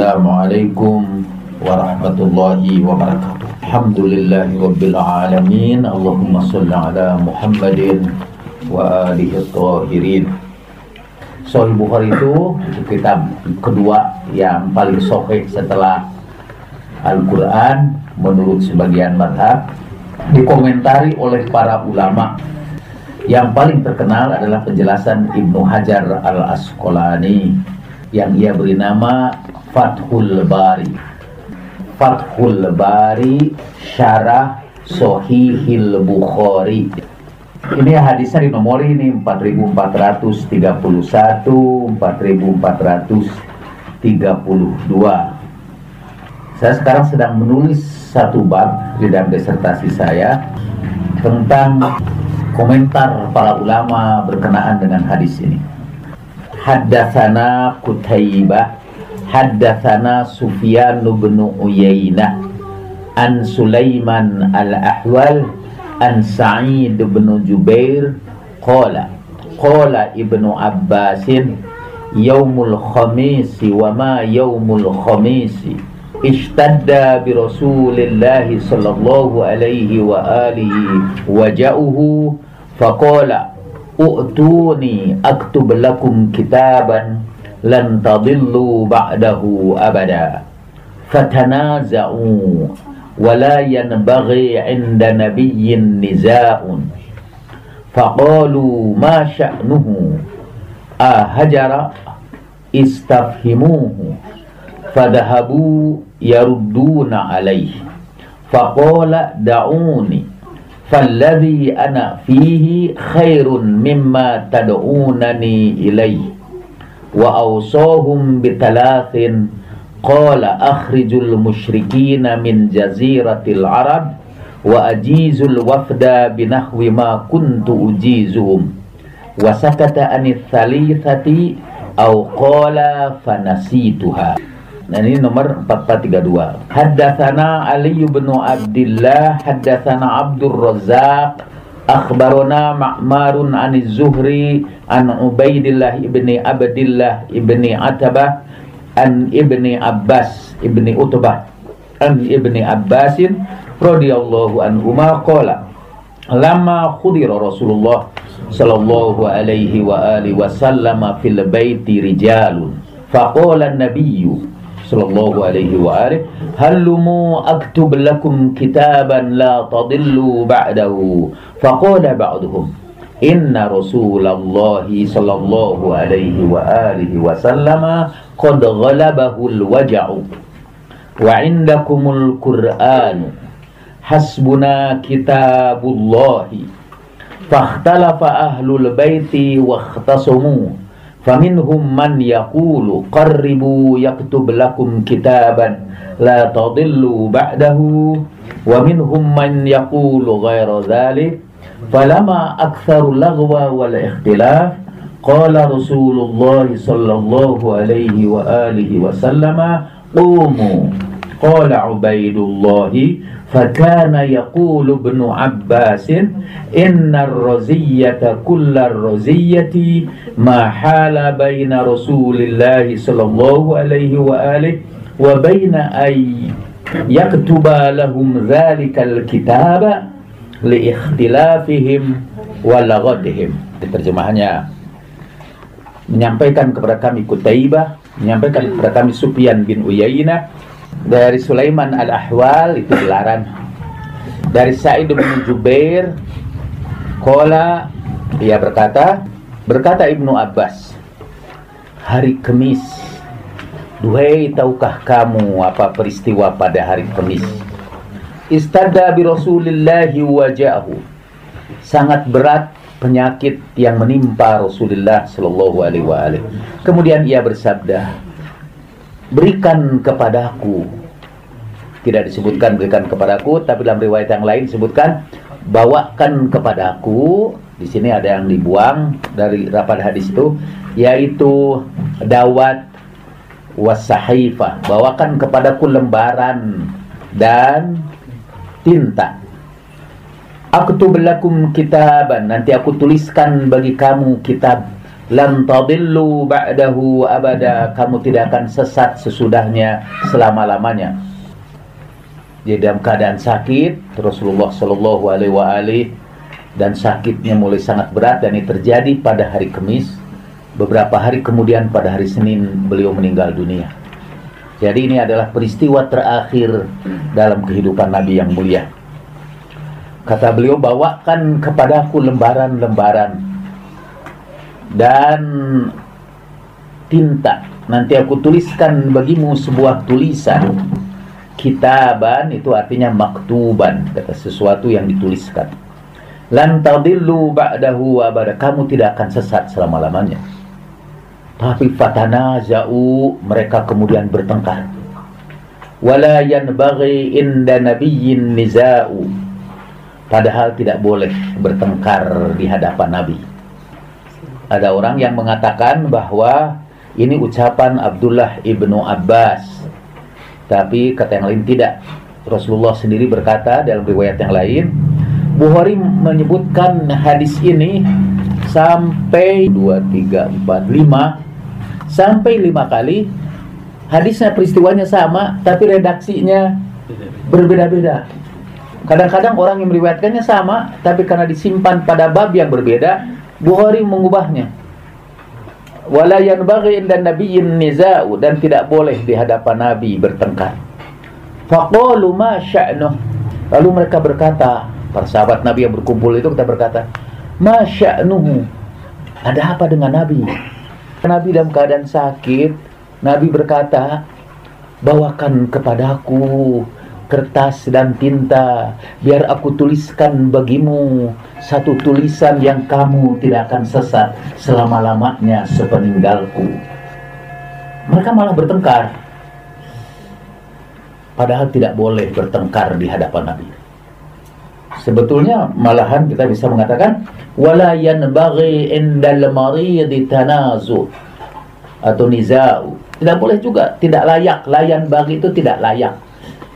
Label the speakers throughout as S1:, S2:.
S1: Assalamualaikum warahmatullahi wabarakatuh. Alhamdulillahi rabbil alamin. Allahumma salli ala Muhammadin wa alihi tahirin Sahih Bukhari itu kitab kedua yang paling sahih setelah Al-Quran menurut sebagian madhab dikomentari oleh para ulama. Yang paling terkenal adalah penjelasan Ibnu Hajar Al-Asqalani yang ia beri nama Fathul Bari. Fathul Bari Syarah Sohihil Bukhari. Ini hadisnya di nomor ini 4431 4432 saya sekarang sedang menulis satu bab di dalam disertasi saya tentang komentar para ulama berkenaan dengan hadis ini. Haddatsana Kutaibah haddatsana Sufyan bin Uyainah an Sulaiman al-Ahwal an Sa'id bin Jubair qala qala Ibnu Abbasin yaumul khamisi wa ma yaumul khamisi ishtadda bi Rasulillah sallallahu alaihi wa alihi waja'uhu faqala u'tuni aktub lakum kitaban لن تضلوا بعده أبدا. فتنازعوا ولا ينبغي عند نبي نزاع. فقالوا ما شأنه؟ أهجر استفهموه. فذهبوا يردون عليه. فقال دعوني فالذي أنا فيه خير مما تدعونني إليه. wa awsahum bitalathin qala akhrijul musyrikina min jaziratil arab wa ajizul wafda binahwi ma kuntu ujizuhum. Wa sakata anith thalithati qala fanasituha. Nah, ini nomor 4432 Haddathana Ali bin Abdullah Haddathana Abdul Razak akhbarana Ma'marun an Zuhri an Ubaidillah ibni Abdillah ibni Atabah an ibni Abbas ibni Utbah an ibni Abbasin radhiyallahu ma qala lama khudira Rasulullah sallallahu alaihi wa alihi wasallam fil baiti rijalun faqala an-nabiyyu sallallahu alaihi wa alihi halumu aktub lakum kitaban la tadillu ba'dahu? Faqala ba'duhum inna rasulullah sallallahu alaihi wa alihi wa sallama qad ghalabahu al-waja'u wa indakumul qur'anu hasbuna kitabullahi ahlul baiti wa ikhtasumu فمنهم من يقول قربوا يكتب لكم كتابا لا تضلوا بعده. ومنهم من يقول غير ذلك فلما أكثر اللغو والاختلاف قال رسول الله صلى الله عليه وآله وسلم قوموا. Qala Ubaidullah fakana yaqulu ibnu Abbasin innar raziyata kullar raziyati ma hala baina Rasulillah sallallahu alaihi wa alihi wa baina ay yaktuba lahum dzalikal kitaba li ikhtilafihim wa laghadihim terjemahannya. Menyampaikan kepada kami Kutaibah menyampaikan kepada kami Supian bin Uyainah dari Sulaiman al-Ahwal itu dilarang. Dari Sa'id bin Jubair Kola ia berkata berkata Ibnu Abbas hari Kamis Duhai tahukah kamu apa peristiwa pada hari Kamis Istada bi Rasulillahi wajahu sangat berat penyakit yang menimpa Rasulullah Shallallahu alaihi wasallam. Kemudian ia bersabda berikan kepadaku. Tidak disebutkan berikan kepadaku tapi dalam riwayat yang lain disebutkan bawakan kepadaku. Di sini ada yang dibuang dari rapat hadis itu yaitu dawat wasahifah bawakan kepadaku lembaran dan tinta. Aku tuh belakum kitaban. Nanti aku tuliskan bagi kamu kitab lan tadillu ba'dahu abada. Kamu tidak akan sesat sesudahnya selama-lamanya. Jadi dalam keadaan sakit Rasulullah Shallallahu alaihi wasallam dan sakitnya mulai sangat berat dan ini terjadi pada hari Kamis. Beberapa hari kemudian pada hari Senin beliau meninggal dunia. Jadi ini adalah peristiwa terakhir dalam kehidupan Nabi yang mulia. Kata beliau bawakan kepadaku lembaran-lembaran dan tinta. Nanti aku tuliskan bagimu sebuah tulisan. Kitaban itu artinya maktuban, kata sesuatu yang dituliskan. Lan tadillu ba'dahu abada. Kamu tidak akan sesat selama-lamanya. Tapi jauh mereka kemudian bertengkar. Wala yanbaghi inda nabiyyin niza'u. Padahal tidak boleh bertengkar di hadapan Nabi ada orang yang mengatakan bahwa ini ucapan Abdullah ibnu Abbas. Tapi kata yang lain tidak. Rasulullah sendiri berkata dalam riwayat yang lain Bukhari menyebutkan hadis ini sampai 2, 3, 4, 5 sampai 5 kali. Hadisnya peristiwanya sama tapi redaksinya berbeda-beda. Kadang-kadang orang yang meriwayatkannya sama tapi karena disimpan pada bab yang berbeda Bukhari mengubahnya. Wala yanbaghi inda nabiyyin niza'u dan tidak boleh di hadapan nabi bertengkar. Faqalu ma. Lalu mereka berkata, para sahabat nabi yang berkumpul itu kita berkata, "Ma sya'nuhu?" Ada apa dengan nabi? Nabi dalam keadaan sakit, nabi berkata, "Bawakan kepadaku kertas dan tinta. Biar aku tuliskan bagimu satu tulisan yang kamu tidak akan sesat selama-lamanya sepeninggalku. Mereka malah bertengkar. Padahal tidak boleh bertengkar di hadapan Nabi. Sebetulnya malahan kita bisa mengatakan wala yanbaghi indal maridi tanazu atau nizau. Tidak boleh juga tidak layak. Layan bagi itu tidak layak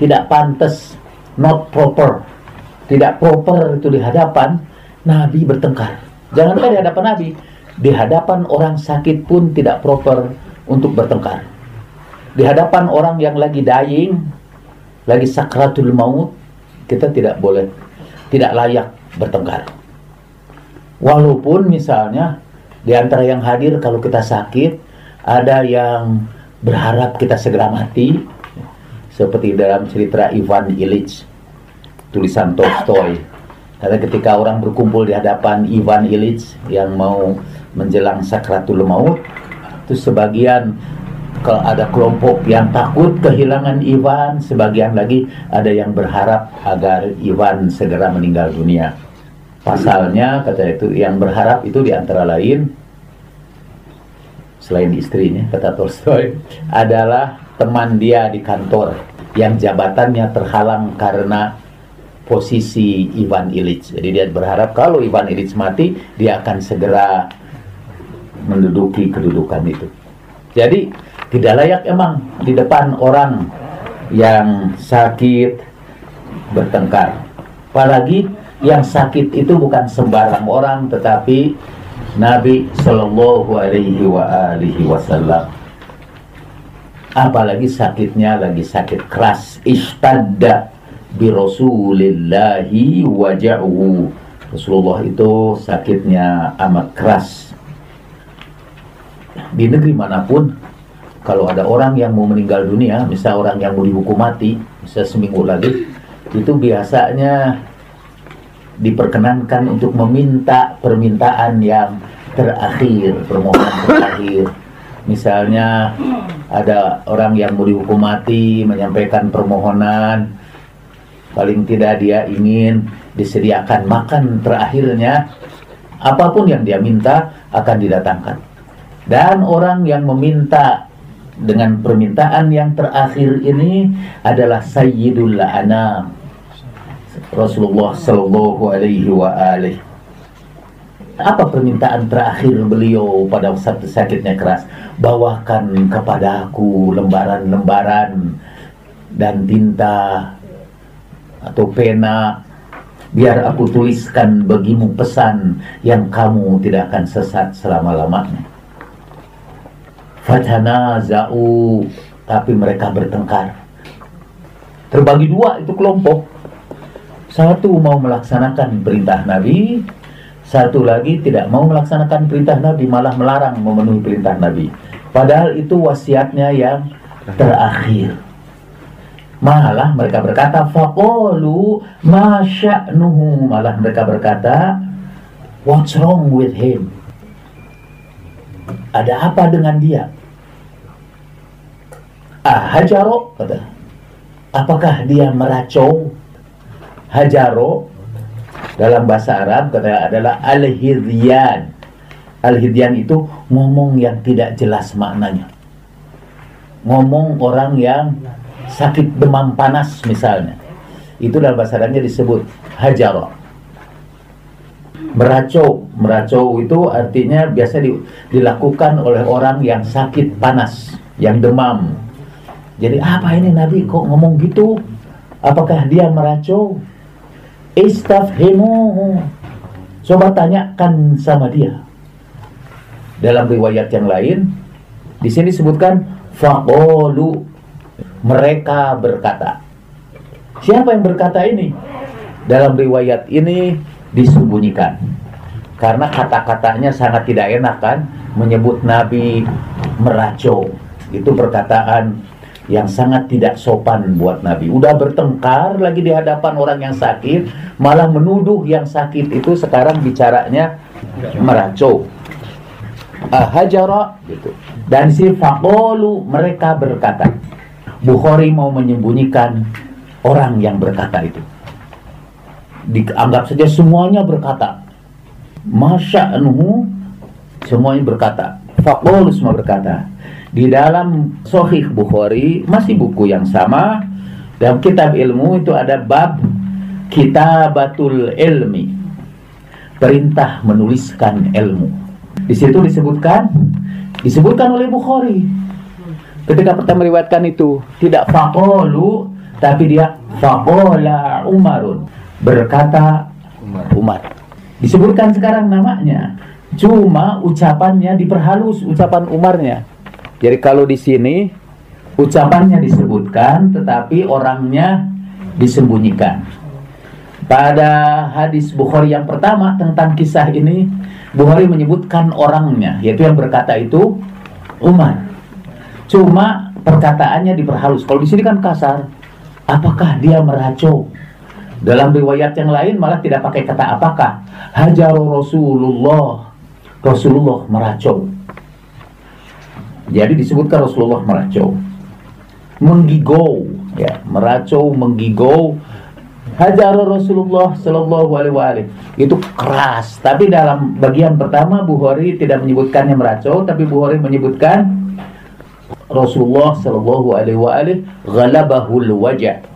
S1: tidak pantas, not proper, tidak proper itu di hadapan Nabi bertengkar. Jangankan di hadapan Nabi, di hadapan orang sakit pun tidak proper untuk bertengkar. Di hadapan orang yang lagi dying, lagi sakratul maut, kita tidak boleh, tidak layak bertengkar. Walaupun misalnya di antara yang hadir kalau kita sakit, ada yang berharap kita segera mati, seperti dalam cerita Ivan Illich tulisan Tolstoy. Karena ketika orang berkumpul di hadapan Ivan Illich yang mau menjelang sakratul maut itu sebagian kalau ada kelompok yang takut kehilangan Ivan sebagian lagi ada yang berharap agar Ivan segera meninggal dunia. Pasalnya kata itu yang berharap itu di antara lain selain istrinya kata Tolstoy adalah teman dia di kantor yang jabatannya terhalang karena posisi Ivan Illich. Jadi dia berharap kalau Ivan Illich mati, dia akan segera menduduki kedudukan itu. Jadi tidak layak emang di depan orang yang sakit bertengkar. Apalagi yang sakit itu bukan sembarang orang tetapi Nabi Shallallahu Alaihi Wasallam apalagi sakitnya lagi sakit keras. Istadda bi rasulillahi waja'uhu. Rasulullah itu sakitnya amat keras. Di negeri mana pun kalau ada orang yang mau meninggal dunia misal orang yang mau dihukum mati bisa seminggu lagi itu biasanya diperkenankan untuk meminta permintaan yang terakhir permohonan terakhir misalnya ada orang yang mau dihukum mati menyampaikan permohonan paling tidak dia ingin disediakan makan terakhirnya apa pun yang dia minta akan didatangkan. Dan orang yang meminta dengan permintaan yang terakhir ini adalah Sayyidul Anam Rasulullah Sallallahu Alaihi wa alihi apa permintaan terakhir beliau pada saat sakitnya keras? Bawakan kepadaku lembaran-lembaran dan tinta atau pena biar aku tuliskan bagimu pesan yang kamu tidak akan sesat selama-lamanya. Fatanaza'u tapi mereka bertengkar. Terbagi dua itu kelompok. Satu mau melaksanakan perintah Nabi, satu lagi tidak mau melaksanakan perintah Nabi, malah melarang memenuhi perintah Nabi. Padahal itu wasiatnya yang terakhir. Malah mereka berkata faqalu ma sya'nuhu. Malah mereka berkata what's wrong with him? Ada apa dengan dia? Ah, hajaro kata. Apakah dia meracau? Hajaro dalam bahasa Arab kata adalah al-hidyan. Al-hidyan itu ngomong yang tidak jelas maknanya. Ngomong orang yang sakit demam panas misalnya. Itu dalam bahasa Arabnya disebut hajara. Meracau. Meracau itu artinya biasa di, dilakukan oleh orang yang sakit panas yang demam. Jadi apa ini Nabi kok ngomong gitu? Apakah dia meracau istafhimu coba tanyakan sama dia dalam riwayat yang lain di sini disebutkan faqalu mereka berkata. Siapa yang berkata ini? Dalam riwayat ini disembunyikan. Karena kata-katanya sangat tidak enak kan menyebut Nabi meracau. Itu perkataan yang sangat tidak sopan buat Nabi. Udah bertengkar lagi di hadapan orang yang sakit, malah menuduh yang sakit itu sekarang bicaranya meracau. Ahajara gitu. Dan si faqolu mereka berkata. Bukhari mau menyembunyikan orang yang berkata itu. Dianggap saja semuanya berkata. Masya anhu semuanya berkata. Fakul semua berkata. Di dalam Sohih Bukhari masih buku yang sama. Dalam kitab ilmu itu ada bab kitabatul ilmi. Perintah menuliskan ilmu. Di situ disebutkan disebutkan oleh Bukhari ketika pertama meriwayatkan itu tidak faqalu tapi dia faqala Umarun berkata Umar. Umar. Disebutkan sekarang namanya. Cuma ucapannya diperhalus ucapan Umarnya. Jadi kalau di sini ucapannya disebutkan tetapi orangnya disembunyikan. Pada hadis Bukhari yang pertama tentang kisah ini, Bukhari menyebutkan orangnya, yaitu yang berkata itu Umar. Cuma perkataannya diperhalus. Kalau di sini kan kasar. Apakah dia meracau? Dalam riwayat yang lain malah tidak pakai kata apakah. Hajaru Rasulullah. Rasulullah meracau. Jadi disebutkan Rasulullah meracau. Menggigau, ya, meracau, menggigau. Hajar Rasulullah Shallallahu Alaihi Wasallam itu keras. Tapi dalam bagian pertama Bukhari tidak menyebutkannya meracau, tapi Bukhari menyebutkan Rasulullah Shallallahu Alaihi Wasallam galabahul wajah.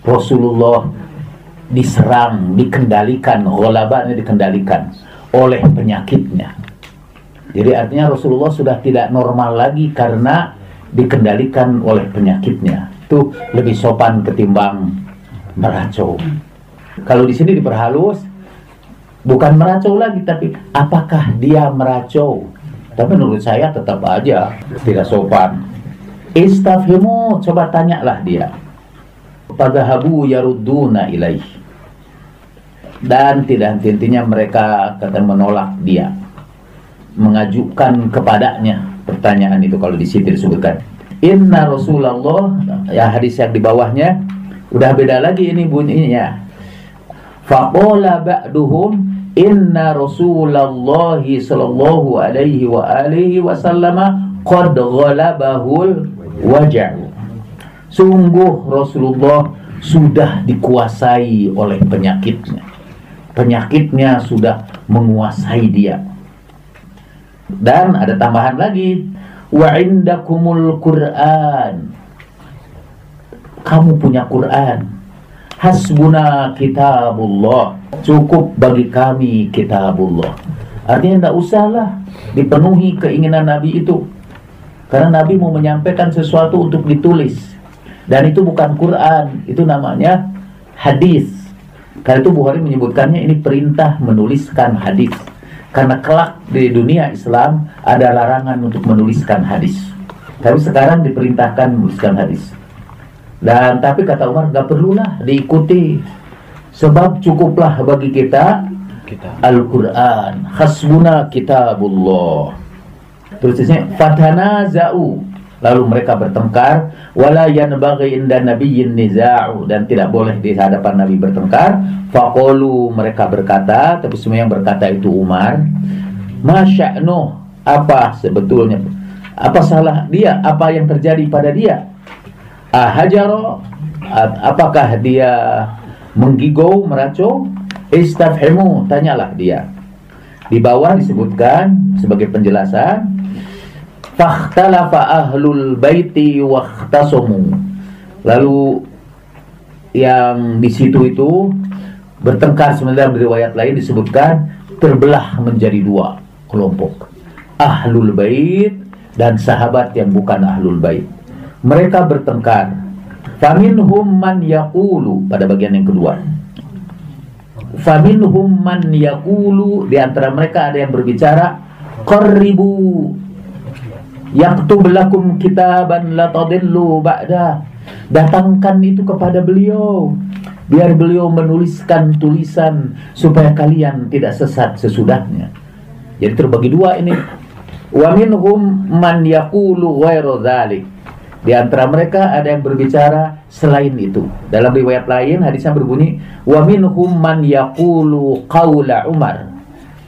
S1: Rasulullah diserang, dikendalikan, ghalabahnya dikendalikan oleh penyakitnya. Jadi artinya Rasulullah sudah tidak normal lagi karena dikendalikan oleh penyakitnya. Itu lebih sopan ketimbang meracau. Kalau di sini diperhalus, bukan meracau lagi, tapi apakah dia meracau? Tapi menurut saya tetap aja tidak sopan. Istafhimu, coba tanyalah dia. Fadhahabu yarudduna ilaih. Dan tidak henti-hentinya mereka kata menolak dia. Mengajukan kepadanya pertanyaan itu kalau di situ disebutkan. Inna Rasulullah, ya hadis yang di bawahnya, udah beda lagi ini bunyinya. Faqala ba'duhum inna Rasulullah sallallahu alaihi wa alihi wasallam qad ghalabahul wajah. Sungguh Rasulullah sudah dikuasai oleh penyakitnya. Penyakitnya sudah menguasai dia. Dan ada tambahan lagi, wa indakumul Qur'an. Kamu punya Quran. Hasbuna kitabullah. Cukup bagi kami kitabullah. Artinya tidak usahlah dipenuhi keinginan Nabi itu. Karena Nabi mau menyampaikan sesuatu untuk ditulis. Dan itu bukan Quran itu namanya hadis. Karena itu Bukhari menyebutkannya ini perintah menuliskan hadis karena kelak di dunia Islam ada larangan untuk menuliskan hadis. Tapi sekarang diperintahkan menuliskan hadis. Dan tapi kata Umar nggak perlulah diikuti. Sebab cukuplah bagi kita Al-Quran. Hasbuna kitabullah. Terusnya zau lalu mereka bertengkar. Wala yanbaghi inda nabiyyin niza'u. Dan tidak boleh di hadapan nabi bertengkar. Faqulu mereka berkata tapi semua yang berkata itu Umar masya'nu apa sebetulnya? Apa salah dia? Apa yang terjadi pada dia? Ahajaro apakah dia menggigau meracau? Istafhimu tanyalah dia. Di bawah disebutkan sebagai penjelasan Fakhtalafa ahlul baiti wakhtasamu. Lalu yang di situ itu bertengkar sebenarnya di riwayat lain disebutkan terbelah menjadi dua kelompok. Ahlul bait dan sahabat yang bukan ahlul bait. Mereka bertengkar. Faminhum man yaqulu pada bagian yang kedua. Faminhum man yaqulu di antara mereka ada yang berbicara qarribu yaktub lakum kitaban la tadillu ba'da. Datangkan itu kepada beliau. Biar beliau menuliskan tulisan supaya kalian tidak sesat sesudahnya. Jadi terbagi dua ini. Wa minhum man yaqulu ghairu dzalik di antara mereka ada yang berbicara selain itu. Dalam riwayat lain hadisnya berbunyi wa minhum man yaqulu qaula Umar.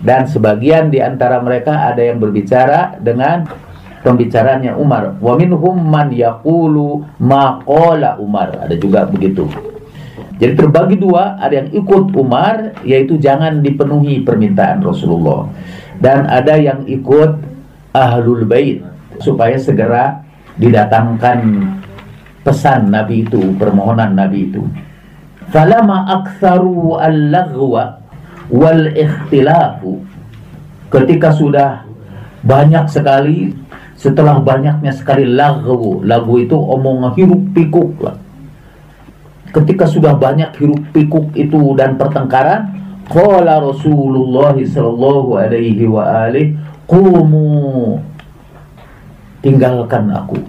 S1: Dan sebagian di antara mereka ada yang berbicara dengan pembicaranya Umar. Wa minhum man yaqulu maqala Umar. Ada juga begitu. Jadi terbagi dua, ada yang ikut Umar yaitu jangan dipenuhi permintaan Rasulullah. Dan ada yang ikut Ahlul Bait supaya segera didatangkan pesan Nabi itu, permohonan Nabi itu. Falama aktsaru al-laghwa wal ikhtilafu. Ketika sudah banyak sekali setelah banyaknya sekali lagu lagu itu omong hiruk pikuk lah. Ketika sudah banyak hiruk pikuk itu dan pertengkaran qala Rasulullah sallallahu alaihi wa alihi qumu tinggalkan aku.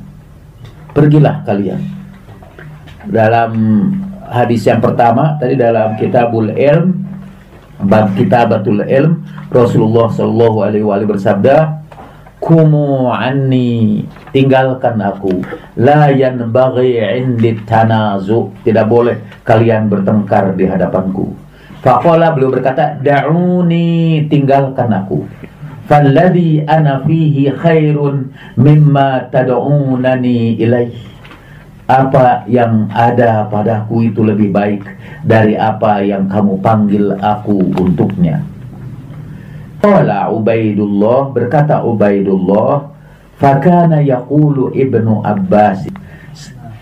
S1: Pergilah kalian. Dalam hadis yang pertama tadi dalam kitabul ilm bab kitabatul ilm Rasulullah sallallahu alaihi wa alihi bersabda kumu anni tinggalkan aku. La yanbaghi indi tanazu. Tidak boleh kalian bertengkar di hadapanku. Faqala beliau berkata da'uni tinggalkan aku. Falladhi ana fihi khairun mimma tad'unani ilaih. Apa yang ada padaku itu lebih baik dari apa yang kamu panggil aku untuknya Qala Ubaidullah berkata Ubaidullah fakana yaqulu Ibnu Abbas.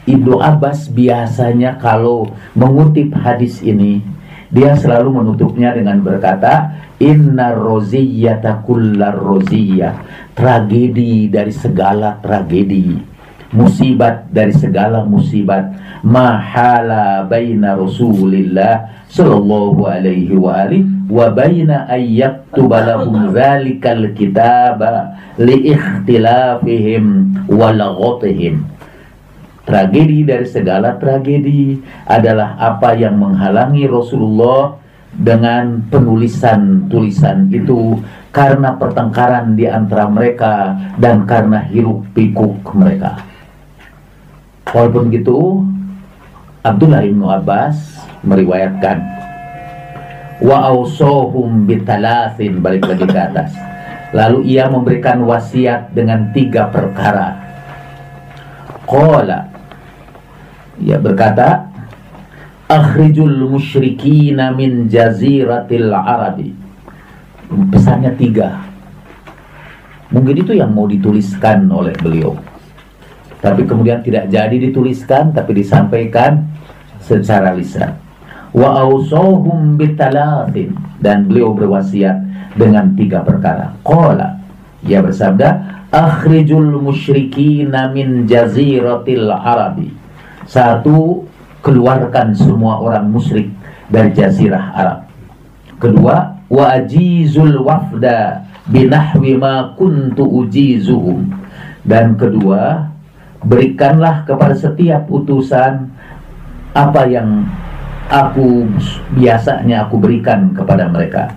S1: Ibnu Abbas biasanya kalau mengutip hadis ini dia selalu menutupnya dengan berkata inna roziyata kullar roziyah. Tragedi dari segala tragedi musibat dari segala musibat. Mahala baina Rasulillah sallallahu alaihi wa alihi wa baina ayyaktuba lahum dzalikal kitaba li ikhtilafihim wa Tragedi dari segala tragedi adalah apa yang menghalangi Rasulullah dengan penulisan tulisan itu karena pertengkaran di antara mereka dan karena hiruk pikuk mereka. Walaupun begitu, Abdullah bin Abbas meriwayatkan wa ausohum bitalasin balik lagi ke atas. Lalu ia memberikan wasiat dengan tiga perkara. Qala ia berkata, "Akhrijul musyrikina min jaziratil arabi." Pesannya tiga. Mungkin itu yang mau dituliskan oleh beliau tapi kemudian tidak jadi dituliskan tapi disampaikan secara lisan wa ausahum bitalatin. Dan beliau berwasiat dengan tiga perkara. Qala ia bersabda akhrijul musyrikina min jaziratil arabi. Satu keluarkan semua orang musyrik dari jazirah Arab. Kedua wa ajizul wafda binahwi ma kuntu ujizuhum. Dan kedua berikanlah kepada setiap utusan apa yang aku biasanya aku berikan kepada mereka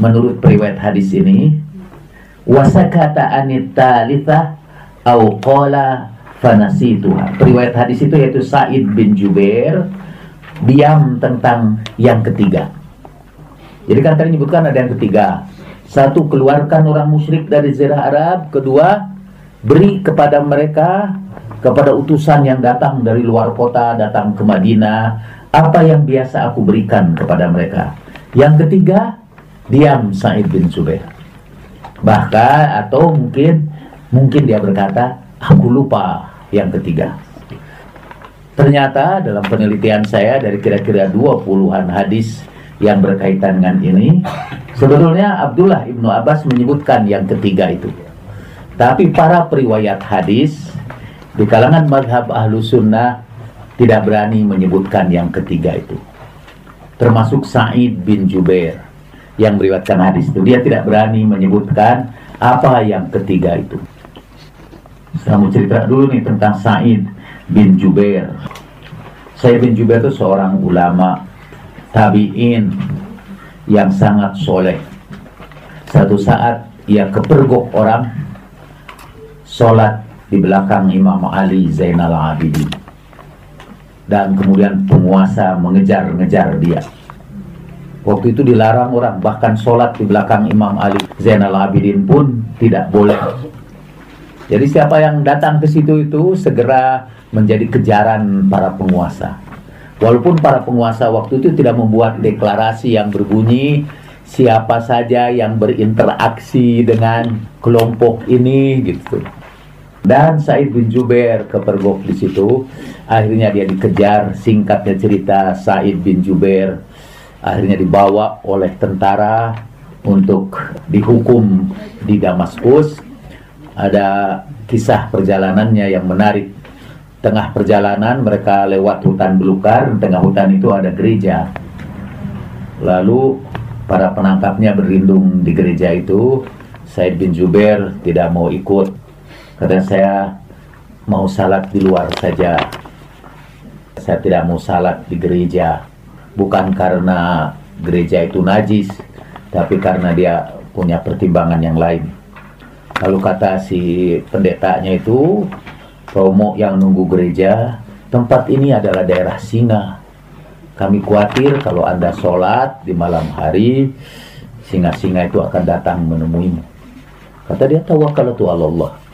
S1: menurut periwayat hadis ini wasakata anita litha au qala fanasituha periwayat hadis itu yaitu Said bin Jubair diam tentang yang ketiga jadi kan tadi menyebutkan ada yang ketiga. Satu, keluarkan orang musyrik dari zirah Arab. Kedua, beri kepada mereka, kepada utusan yang datang dari luar kota, datang ke Madinah, apa yang biasa aku berikan kepada mereka. Yang ketiga, diam Sa'id bin Zubair. Bahkan, atau mungkin, mungkin dia berkata, aku lupa yang ketiga. Ternyata dalam penelitian saya dari kira-kira 20-an hadis yang berkaitan dengan ini sebetulnya Abdullah ibnu Abbas menyebutkan yang ketiga itu tapi para periwayat hadis di kalangan madhab ahlu sunnah tidak berani menyebutkan yang ketiga itu termasuk Sa'id bin Jubair yang meriwayatkan hadis itu dia tidak berani menyebutkan apa yang ketiga itu saya mau cerita dulu nih tentang Sa'id bin Jubair Sa'id bin Jubair itu seorang ulama tabi'in yang sangat soleh. Satu saat ia kepergok orang sholat di belakang Imam Ali Zainal Abidin. Dan kemudian penguasa mengejar-ngejar dia. Waktu itu dilarang orang, bahkan sholat di belakang Imam Ali Zainal Abidin pun tidak boleh. Jadi siapa yang datang ke situ itu segera menjadi kejaran para penguasa. Walaupun para penguasa waktu itu tidak membuat deklarasi yang berbunyi siapa saja yang berinteraksi dengan kelompok ini gitu. Dan Said bin Jubair kepergok di situ. Akhirnya dia dikejar. Singkatnya cerita Said bin Jubair akhirnya dibawa oleh tentara untuk dihukum di Damaskus. Ada kisah perjalanannya yang menarik tengah perjalanan mereka lewat hutan belukar, tengah hutan itu ada gereja. Lalu para penangkapnya berlindung di gereja itu. Said bin Jubair tidak mau ikut. Kata saya mau salat di luar saja. Saya tidak mau salat di gereja. Bukan karena gereja itu najis, tapi karena dia punya pertimbangan yang lain. Lalu kata si pendetanya itu, Romo yang nunggu gereja, tempat ini adalah daerah singa. Kami khawatir kalau Anda sholat di malam hari, singa-singa itu akan datang menemuimu. Kata dia, tawakal itu Allah.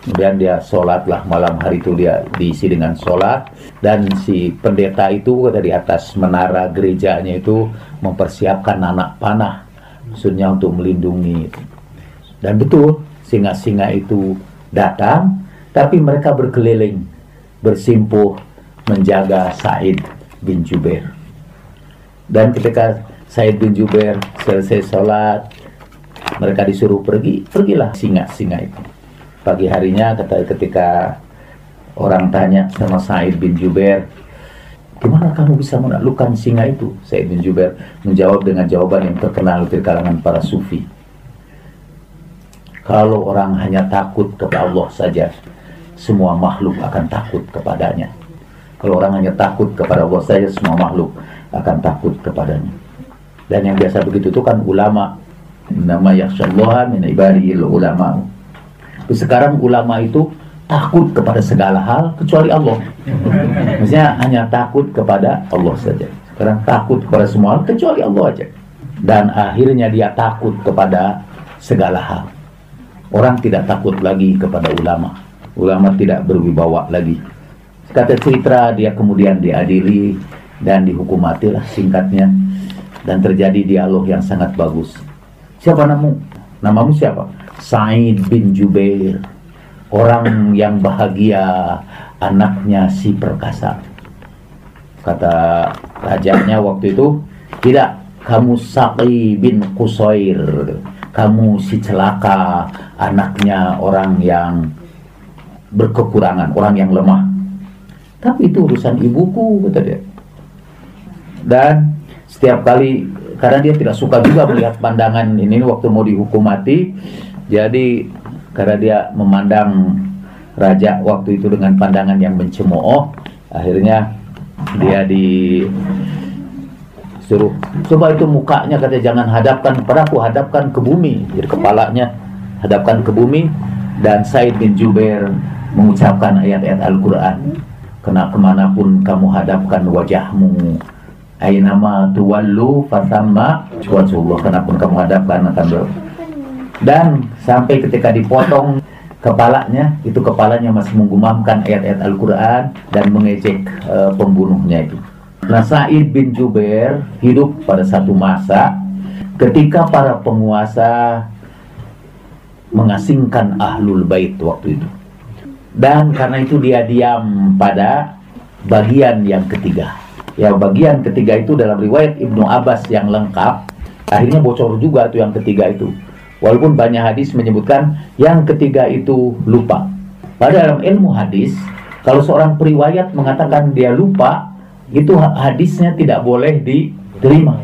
S1: Kemudian dia sholatlah malam hari itu dia diisi dengan sholat. Dan si pendeta itu di atas menara gerejanya itu mempersiapkan anak panah. Maksudnya untuk melindungi. Dan betul, singa-singa itu datang tapi mereka berkeliling, bersimpuh menjaga Said bin Jubair. Dan ketika Said bin Jubair selesai sholat, mereka disuruh pergi, pergilah singa-singa itu. Pagi harinya ketika orang tanya sama Said bin Jubair, gimana kamu bisa menaklukkan singa itu? Said bin Jubair menjawab dengan jawaban yang terkenal di kalangan para sufi. Kalau orang hanya takut kepada Allah saja, semua makhluk akan takut kepadanya. Kalau orang hanya takut kepada Allah saja, semua makhluk akan takut kepadanya. Dan yang biasa begitu itu kan ulama. Nama yakshallaha min ulama. Sekarang ulama itu takut kepada segala hal kecuali Allah. Maksudnya hanya takut kepada Allah saja. Sekarang takut kepada semua hal kecuali Allah aja. Dan akhirnya dia takut kepada segala hal. Orang tidak takut lagi kepada ulama ulama tidak berwibawa lagi. Kata cerita dia kemudian diadili dan dihukum mati lah singkatnya dan terjadi dialog yang sangat bagus. Siapa namamu? Namamu siapa? Said bin Jubair. Orang yang bahagia anaknya si perkasa. Kata rajanya waktu itu, tidak kamu Saqi bin Kusair. Kamu si celaka anaknya orang yang berkekurangan, orang yang lemah. Tapi itu urusan ibuku, kata dia. Dan setiap kali karena dia tidak suka juga melihat pandangan ini waktu mau dihukum mati. Jadi karena dia memandang raja waktu itu dengan pandangan yang mencemooh, akhirnya dia di suruh coba itu mukanya kata jangan hadapkan padaku hadapkan ke bumi. Jadi kepalanya hadapkan ke bumi. Dan Said bin Jubair mengucapkan ayat-ayat Al-Quran kena ke mana pun kamu hadapkan wajahmu Aynama tuwallu fatamma wajhullah kenapun kamu hadapkan akan dan sampai ketika dipotong kepalanya itu kepalanya masih menggumamkan ayat-ayat Al-Quran dan mengejek uh, pembunuhnya itu. Nah Sa'id bin Jubair hidup pada satu masa ketika para penguasa mengasingkan ahlul bait waktu itu. Dan karena itu dia diam pada bagian yang ketiga. Ya bagian ketiga itu dalam riwayat Ibnu Abbas yang lengkap. Akhirnya bocor juga tuh yang ketiga itu walaupun banyak hadis menyebutkan yang ketiga itu lupa. Pada dalam ilmu hadis kalau seorang periwayat mengatakan dia lupa itu hadisnya tidak boleh diterima.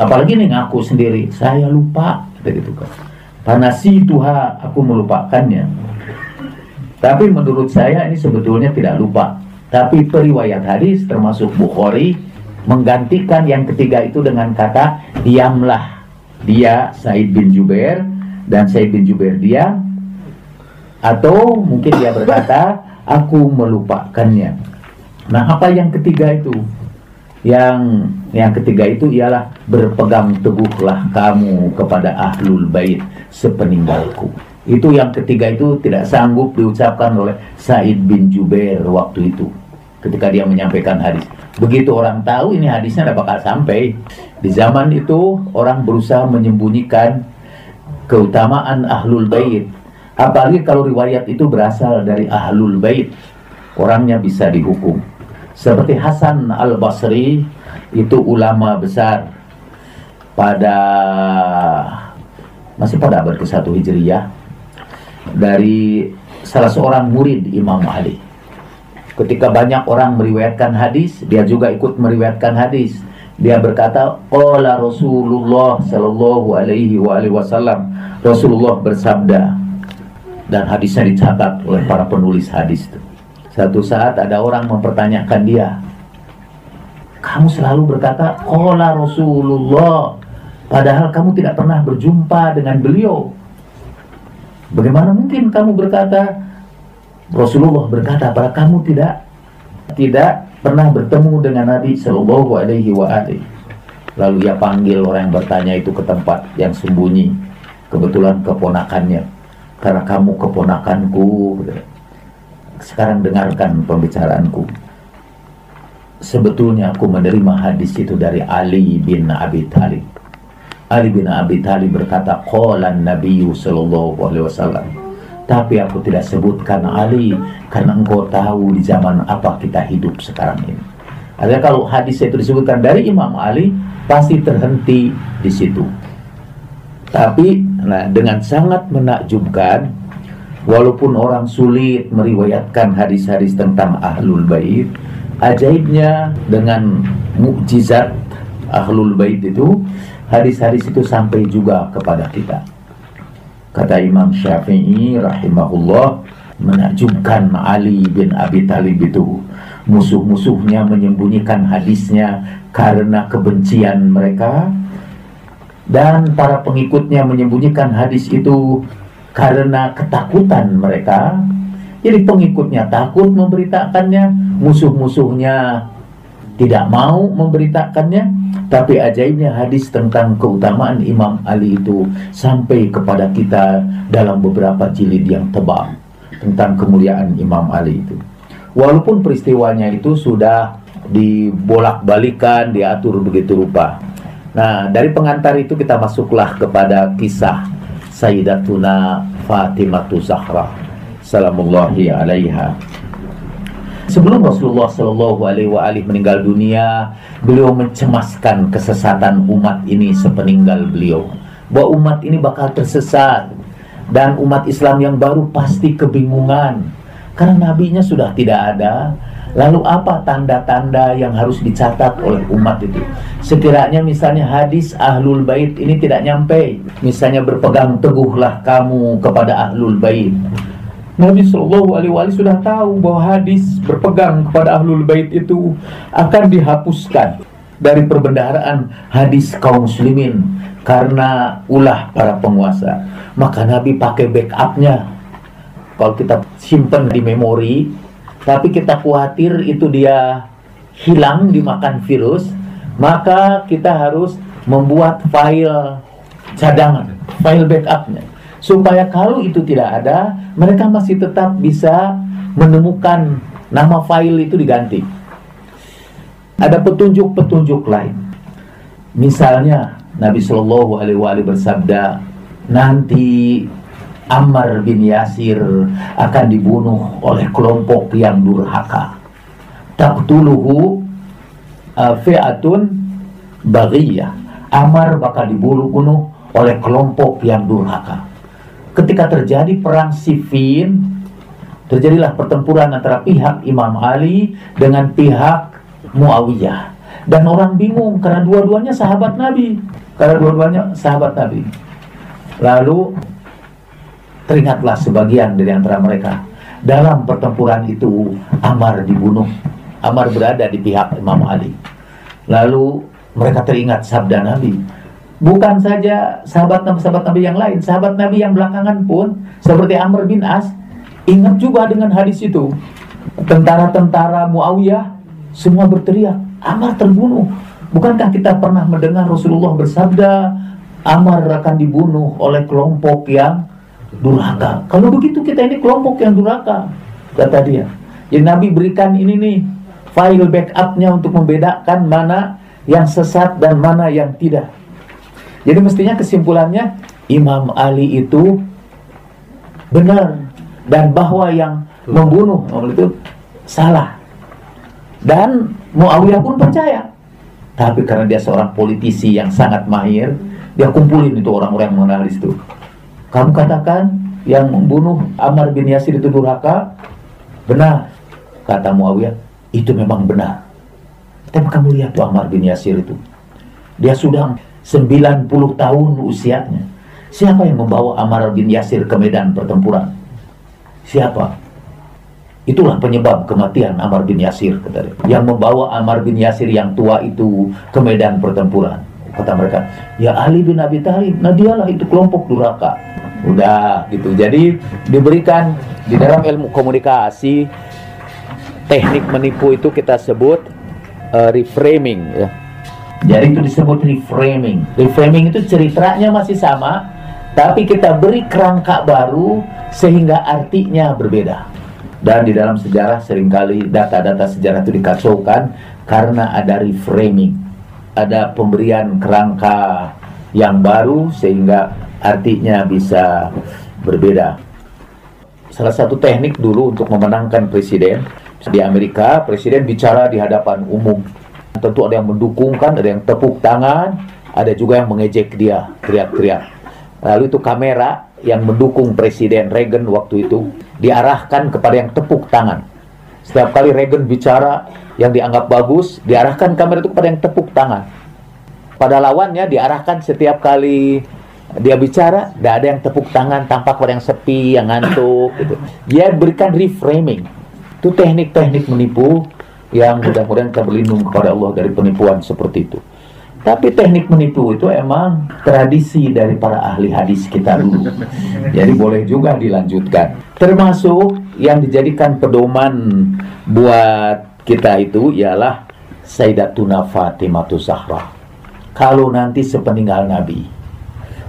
S1: Apalagi nih ngaku sendiri saya lupa gitu kan. Panasi Tuhan aku melupakannya. Tapi menurut saya ini sebetulnya tidak lupa. Tapi periwayat hadis termasuk Bukhari menggantikan yang ketiga itu dengan kata diamlah. Dia Said bin Jubair dan Said bin Jubair dia atau mungkin dia berkata aku melupakannya. Nah, apa yang ketiga itu? Yang yang ketiga itu ialah berpegang teguhlah kamu kepada ahlul bait sepeninggalku. Itu yang ketiga itu tidak sanggup diucapkan oleh Said bin Jubair waktu itu ketika dia menyampaikan hadis. Begitu orang tahu ini hadisnya tidak bakal sampai. Di zaman itu orang berusaha menyembunyikan keutamaan ahlul bait. Apalagi kalau riwayat itu berasal dari ahlul bait, orangnya bisa dihukum. Seperti Hasan al Basri itu ulama besar pada masih pada abad ke-1 Hijriyah dari salah seorang murid Imam Ali ketika banyak orang meriwayatkan hadis, dia juga ikut meriwayatkan hadis. Dia berkata, "Qala Rasulullah sallallahu alaihi wa alihi wasallam." Rasulullah bersabda dan hadisnya dicatat oleh para penulis hadis itu. Satu saat ada orang mempertanyakan dia, "Kamu selalu berkata qala Rasulullah, padahal kamu tidak pernah berjumpa dengan beliau. Bagaimana mungkin kamu berkata Rasulullah berkata, "Para kamu tidak tidak pernah bertemu dengan Nabi Shallallahu Alaihi Wasallam." Lalu ia panggil orang yang bertanya itu ke tempat yang sembunyi. Kebetulan keponakannya, karena kamu keponakanku. Sekarang dengarkan pembicaraanku. Sebetulnya aku menerima hadis itu dari Ali bin Abi Thalib. Ali bin Abi Thalib berkata, "Qala Nabi sallallahu alaihi wasallam." Tapi aku tidak sebutkan Ali karena engkau tahu di zaman apa kita hidup sekarang ini. Artinya kalau hadis itu disebutkan dari Imam Ali pasti terhenti di situ. Tapi nah dengan sangat menakjubkan walaupun orang sulit meriwayatkan hadis-hadis tentang Ahlul Bait, ajaibnya dengan mukjizat Ahlul Bait itu hadis-hadis itu sampai juga kepada kita. Kata Imam Syafi'i rahimahullah menakjubkan Ali bin Abi Talib itu. Musuh-musuhnya menyembunyikan hadisnya karena kebencian mereka. Dan para pengikutnya menyembunyikan hadis itu karena ketakutan mereka. Jadi pengikutnya takut memberitakannya musuh-musuhnya tidak mau memberitakannya tapi ajaibnya hadis tentang keutamaan Imam Ali itu sampai kepada kita dalam beberapa jilid yang tebal tentang kemuliaan Imam Ali itu. Walaupun peristiwanya itu sudah dibolak-balikan diatur begitu rupa. Nah dari pengantar itu kita masuklah kepada kisah Sayyidatuna Fatimah Zahra. Salamullahi alaiha Sebelum Rasulullah Shallallahu Alaihi meninggal dunia, beliau mencemaskan kesesatan umat ini sepeninggal beliau. Bahwa umat ini bakal tersesat dan umat Islam yang baru pasti kebingungan karena nabinya sudah tidak ada, Lalu apa tanda-tanda yang harus dicatat oleh umat itu? Sekiranya misalnya hadis ahlul bait ini tidak nyampe, misalnya berpegang teguhlah kamu kepada ahlul bait. Nabi Shallallahu Alaihi Wasallam sudah tahu bahwa hadis berpegang kepada ahlul bait itu akan dihapuskan dari perbendaharaan hadis kaum muslimin karena ulah para penguasa. Maka Nabi pakai backupnya. Kalau kita simpan di memori, tapi kita khawatir itu dia hilang dimakan virus, maka kita harus membuat file cadangan, file backupnya. Supaya kalau itu tidak ada, mereka masih tetap bisa menemukan nama file itu diganti. Ada petunjuk-petunjuk lain. Misalnya Nabi Shallallahu Alaihi Wasallam bersabda, nanti Ammar bin Yasir akan dibunuh oleh kelompok yang durhaka. Taqtuluhu uh, fi'atun baghiyah. Ammar bakal dibunuh oleh kelompok yang durhaka. Ketika terjadi perang Siffin, terjadilah pertempuran antara pihak Imam Ali dengan pihak Muawiyah. Dan orang bingung karena dua-duanya sahabat Nabi. Karena dua-duanya sahabat Nabi. Lalu Teringatlah sebagian dari antara mereka. Dalam pertempuran itu, Amar dibunuh. Amar berada di pihak Imam Ali. Lalu mereka teringat sabda Nabi. Bukan saja sahabat-sahabat Nabi yang lain, sahabat Nabi yang belakangan pun, seperti Amr bin As, ingat juga dengan hadis itu. Tentara-tentara Muawiyah semua berteriak, Amar terbunuh. Bukankah kita pernah mendengar Rasulullah bersabda, Amar akan dibunuh oleh kelompok yang durhaka. Kalau begitu kita ini kelompok yang durhaka, kata dia. Jadi Nabi berikan ini nih file backupnya untuk membedakan mana yang sesat dan mana yang tidak. Jadi mestinya kesimpulannya Imam Ali itu benar dan bahwa yang membunuh itu salah. Dan Muawiyah pun percaya. Tapi karena dia seorang politisi yang sangat mahir, dia kumpulin itu orang-orang yang mengenal itu. Kamu katakan yang membunuh Ammar bin Yasir itu durhaka? Benar, kata Muawiyah. Itu memang benar. Tapi kamu lihat tuh Ammar bin Yasir itu. Dia sudah 90 tahun usianya. Siapa yang membawa Ammar bin Yasir ke medan pertempuran? Siapa? Itulah penyebab kematian Ammar bin Yasir. Yang membawa Ammar bin Yasir yang tua itu ke medan pertempuran. Kata mereka, ya Ali bin Abi Thalib. Nah dialah itu kelompok durhaka udah gitu jadi diberikan di dalam ilmu komunikasi teknik menipu itu kita sebut uh, reframing ya jadi itu disebut reframing reframing itu ceritanya masih sama tapi kita beri kerangka baru sehingga artinya berbeda dan di dalam sejarah sering kali data-data sejarah itu dikacaukan karena ada reframing ada pemberian kerangka yang baru sehingga artinya bisa berbeda. Salah satu teknik dulu untuk memenangkan presiden di Amerika, presiden bicara di hadapan umum. Tentu ada yang mendukungkan, ada yang tepuk tangan, ada juga yang mengejek dia, teriak-teriak. Lalu itu kamera yang mendukung presiden Reagan waktu itu diarahkan kepada yang tepuk tangan. Setiap kali Reagan bicara yang dianggap bagus, diarahkan kamera itu kepada yang tepuk tangan. Pada lawannya diarahkan setiap kali dia bicara, tidak ada yang tepuk tangan, tampak pada yang sepi, yang ngantuk. Gitu. Dia berikan reframing. Itu teknik-teknik menipu yang mudah-mudahan kita berlindung kepada Allah dari penipuan seperti itu. Tapi teknik menipu itu emang tradisi dari para ahli hadis kita dulu. Jadi boleh juga dilanjutkan. Termasuk yang dijadikan pedoman buat kita itu ialah Sayyidatuna Fatimah Zahra. Kalau nanti sepeninggal Nabi,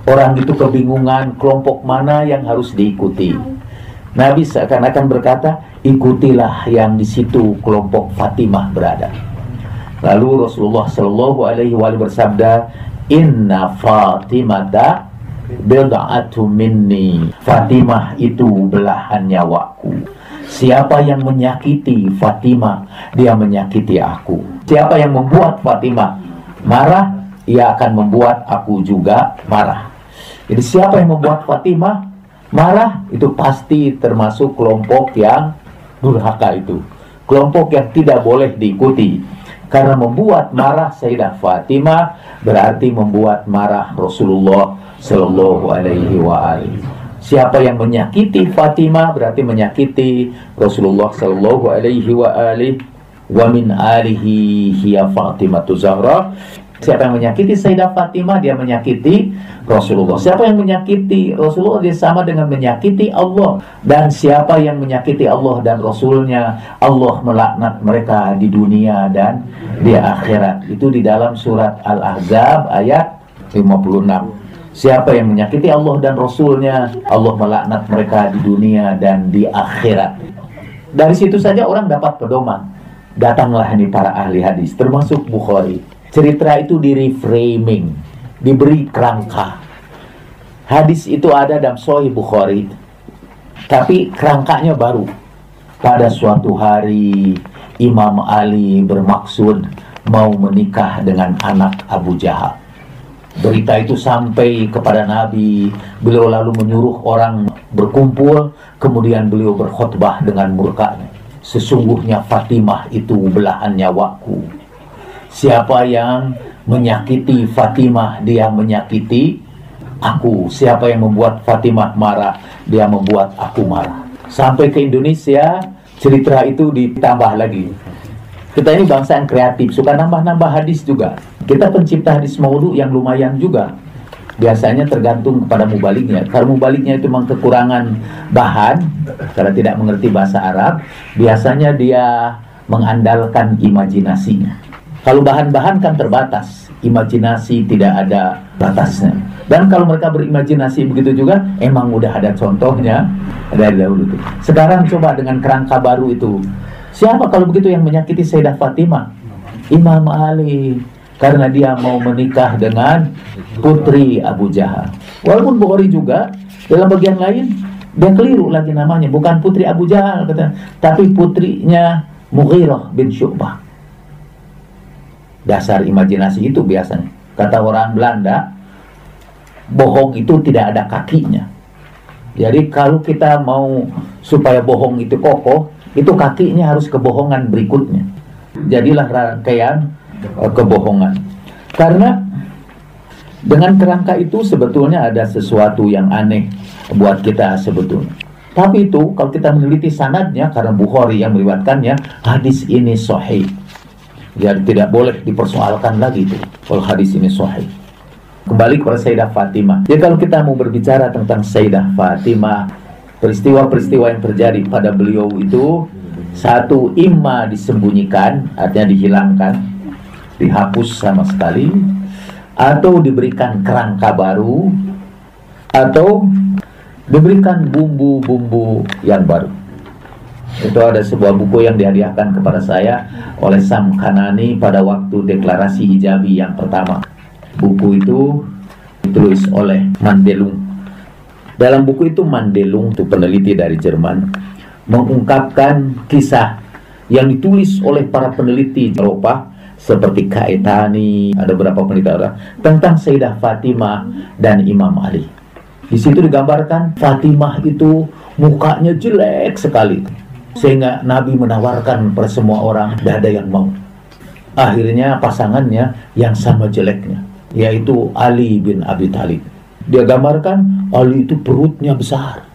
S1: Orang itu kebingungan kelompok mana yang harus diikuti. Nabi seakan-akan berkata, ikutilah yang di situ kelompok Fatimah berada. Lalu Rasulullah Shallallahu Alaihi Wasallam bersabda, Inna Fatimata bid'atu minni. Fatimah itu belahan nyawaku. Siapa yang menyakiti Fatimah, dia menyakiti aku. Siapa yang membuat Fatimah marah, ia akan membuat aku juga marah. Jadi siapa yang membuat Fatimah marah itu pasti termasuk kelompok yang durhaka itu. kelompok yang tidak boleh diikuti karena membuat marah Sayyidah Fatimah berarti membuat marah Rasulullah Shallallahu Alaihi Wasallam. Siapa yang menyakiti Fatimah berarti menyakiti Rasulullah Shallallahu Alaihi Wasallam. Wa min alihi hiya Fatimah Zahra Siapa yang menyakiti Sayyidah Fatimah dia menyakiti Rasulullah. Siapa yang menyakiti Rasulullah dia sama dengan menyakiti Allah. Dan siapa yang menyakiti Allah dan Rasulnya Allah melaknat mereka di dunia dan di akhirat. Itu di dalam surat Al-Ahzab ayat 56. Siapa yang menyakiti Allah dan Rasulnya Allah melaknat mereka di dunia dan di akhirat. Dari situ saja orang dapat pedoman. Datanglah ini para ahli hadis termasuk Bukhari cerita itu di reframing, diberi kerangka. Hadis itu ada dalam Sahih Bukhari, tapi kerangkanya baru. Pada suatu hari Imam Ali bermaksud mau menikah dengan anak Abu Jahal. Berita itu sampai kepada Nabi, beliau lalu menyuruh orang berkumpul, kemudian beliau berkhutbah dengan murkanya. Sesungguhnya Fatimah itu belahan nyawaku Siapa yang menyakiti Fatimah, dia menyakiti aku. Siapa yang membuat Fatimah marah, dia membuat aku marah. Sampai ke Indonesia, cerita itu ditambah lagi. Kita ini bangsa yang kreatif, suka nambah-nambah hadis juga. Kita pencipta hadis maulu yang lumayan juga. Biasanya tergantung kepada mubaliknya. Kalau mubaliknya itu memang kekurangan bahan, karena tidak mengerti bahasa Arab, biasanya dia mengandalkan imajinasinya. Kalau bahan-bahan kan terbatas, imajinasi tidak ada batasnya. Dan kalau mereka berimajinasi begitu juga, emang udah ada contohnya dari dahulu itu. Sekarang coba dengan kerangka baru itu. Siapa kalau begitu yang menyakiti Sayyidah Fatimah? Imam Ali. Karena dia mau menikah dengan putri Abu Jahal. Walaupun Bukhari juga dalam bagian lain dia keliru lagi namanya, bukan putri Abu Jahal kata, tapi putrinya Mughirah bin Syu'bah dasar imajinasi itu biasanya. Kata orang Belanda, bohong itu tidak ada kakinya. Jadi kalau kita mau supaya bohong itu kokoh, itu kakinya harus kebohongan berikutnya. Jadilah rangkaian uh, kebohongan. Karena dengan kerangka itu sebetulnya ada sesuatu yang aneh buat kita sebetulnya. Tapi itu kalau kita meneliti sanadnya karena Bukhari yang meriwayatkannya, hadis ini sahih jadi tidak boleh dipersoalkan lagi itu kalau hadis ini sahih. Kembali kepada Sayyidah Fatimah. Jadi kalau kita mau berbicara tentang Sayyidah Fatimah, peristiwa-peristiwa yang terjadi pada beliau itu satu imma disembunyikan, artinya dihilangkan, dihapus sama sekali, atau diberikan kerangka baru, atau diberikan bumbu-bumbu yang baru. Itu ada sebuah buku yang dihadiahkan kepada saya oleh Sam Kanani pada waktu deklarasi hijabi yang pertama. Buku itu ditulis oleh Mandelung. Dalam buku itu Mandelung, itu peneliti dari Jerman, mengungkapkan kisah yang ditulis oleh para peneliti Eropa seperti Kaetani, ada beberapa peneliti orang tentang Sayyidah Fatimah dan Imam Ali. Di situ digambarkan Fatimah itu mukanya jelek sekali sehingga Nabi menawarkan pada semua orang tidak yang mau. Akhirnya pasangannya yang sama jeleknya, yaitu Ali bin Abi Thalib. Dia gambarkan Ali itu perutnya besar.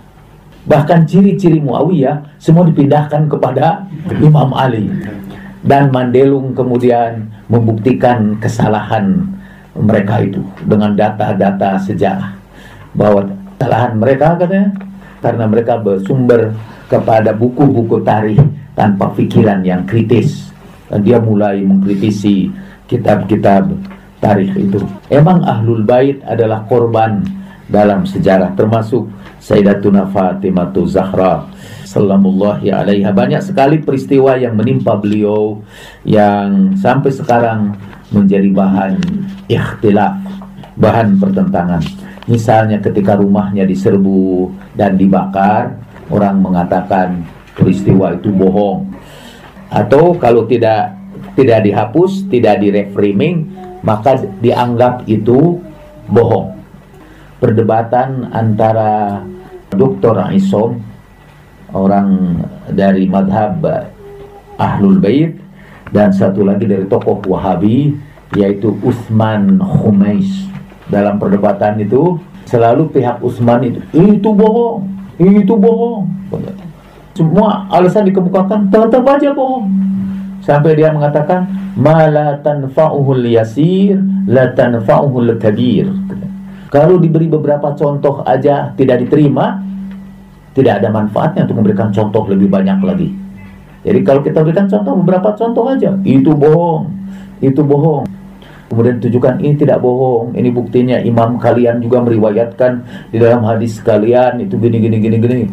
S1: Bahkan ciri-ciri Muawiyah semua dipindahkan kepada Imam Ali. Dan Mandelung kemudian membuktikan kesalahan mereka itu dengan data-data sejarah bahwa kesalahan mereka katanya karena mereka bersumber kepada buku-buku tarikh tanpa pikiran yang kritis. Dan dia mulai mengkritisi kitab-kitab tarikh itu. Emang Ahlul Bait adalah korban dalam sejarah termasuk Sayyidatuna Fatimah Zahra Salamullahi alaiha Banyak sekali peristiwa yang menimpa beliau Yang sampai sekarang menjadi bahan ikhtilaf Bahan pertentangan Misalnya ketika rumahnya diserbu dan dibakar orang mengatakan peristiwa itu bohong atau kalau tidak tidak dihapus, tidak direframing, maka dianggap itu bohong. Perdebatan antara Dr. Isom orang dari madhab Ahlul Bait dan satu lagi dari tokoh Wahabi yaitu Utsman Khumais. Dalam perdebatan itu selalu pihak Utsman itu itu bohong, itu bohong. Semua alasan dikemukakan tetap aja bohong. Sampai dia mengatakan mala tanfa'uhul yasir la tanfa'uhul kabir. Kalau diberi beberapa contoh aja tidak diterima, tidak ada manfaatnya untuk memberikan contoh lebih banyak lagi. Jadi kalau kita berikan contoh beberapa contoh aja, itu bohong, itu bohong. Kemudian tunjukkan ini tidak bohong, ini buktinya imam kalian juga meriwayatkan di dalam hadis kalian itu gini gini gini gini.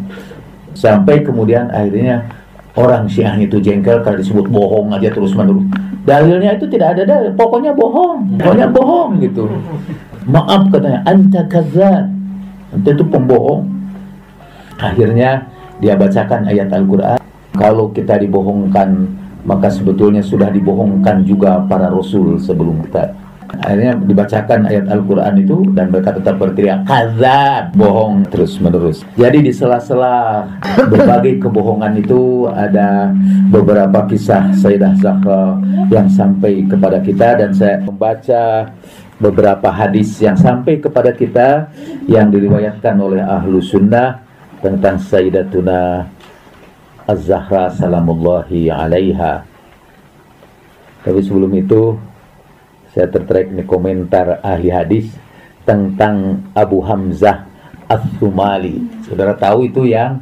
S1: Sampai kemudian akhirnya orang Syiah itu jengkel kalau disebut bohong aja terus menerus. Dalilnya itu tidak ada dalil, pokoknya bohong, pokoknya bohong gitu. Maaf katanya, anta kazat. Anta itu pembohong. Akhirnya dia bacakan ayat Al-Quran. Kalau kita dibohongkan, maka sebetulnya sudah dibohongkan juga para rasul sebelum kita. Akhirnya dibacakan ayat Al-Quran itu dan mereka tetap berteriak kazab, bohong terus menerus. Jadi di sela-sela berbagai kebohongan itu ada beberapa kisah Sayyidah Zahra yang sampai kepada kita dan saya membaca beberapa hadis yang sampai kepada kita yang diriwayatkan oleh ahlu sunnah tentang Sayyidatuna Az-Zahra salamullahi alaiha. Tapi sebelum itu saya tertarik nih komentar ahli hadis tentang Abu Hamzah As-Sumali. Saudara tahu itu yang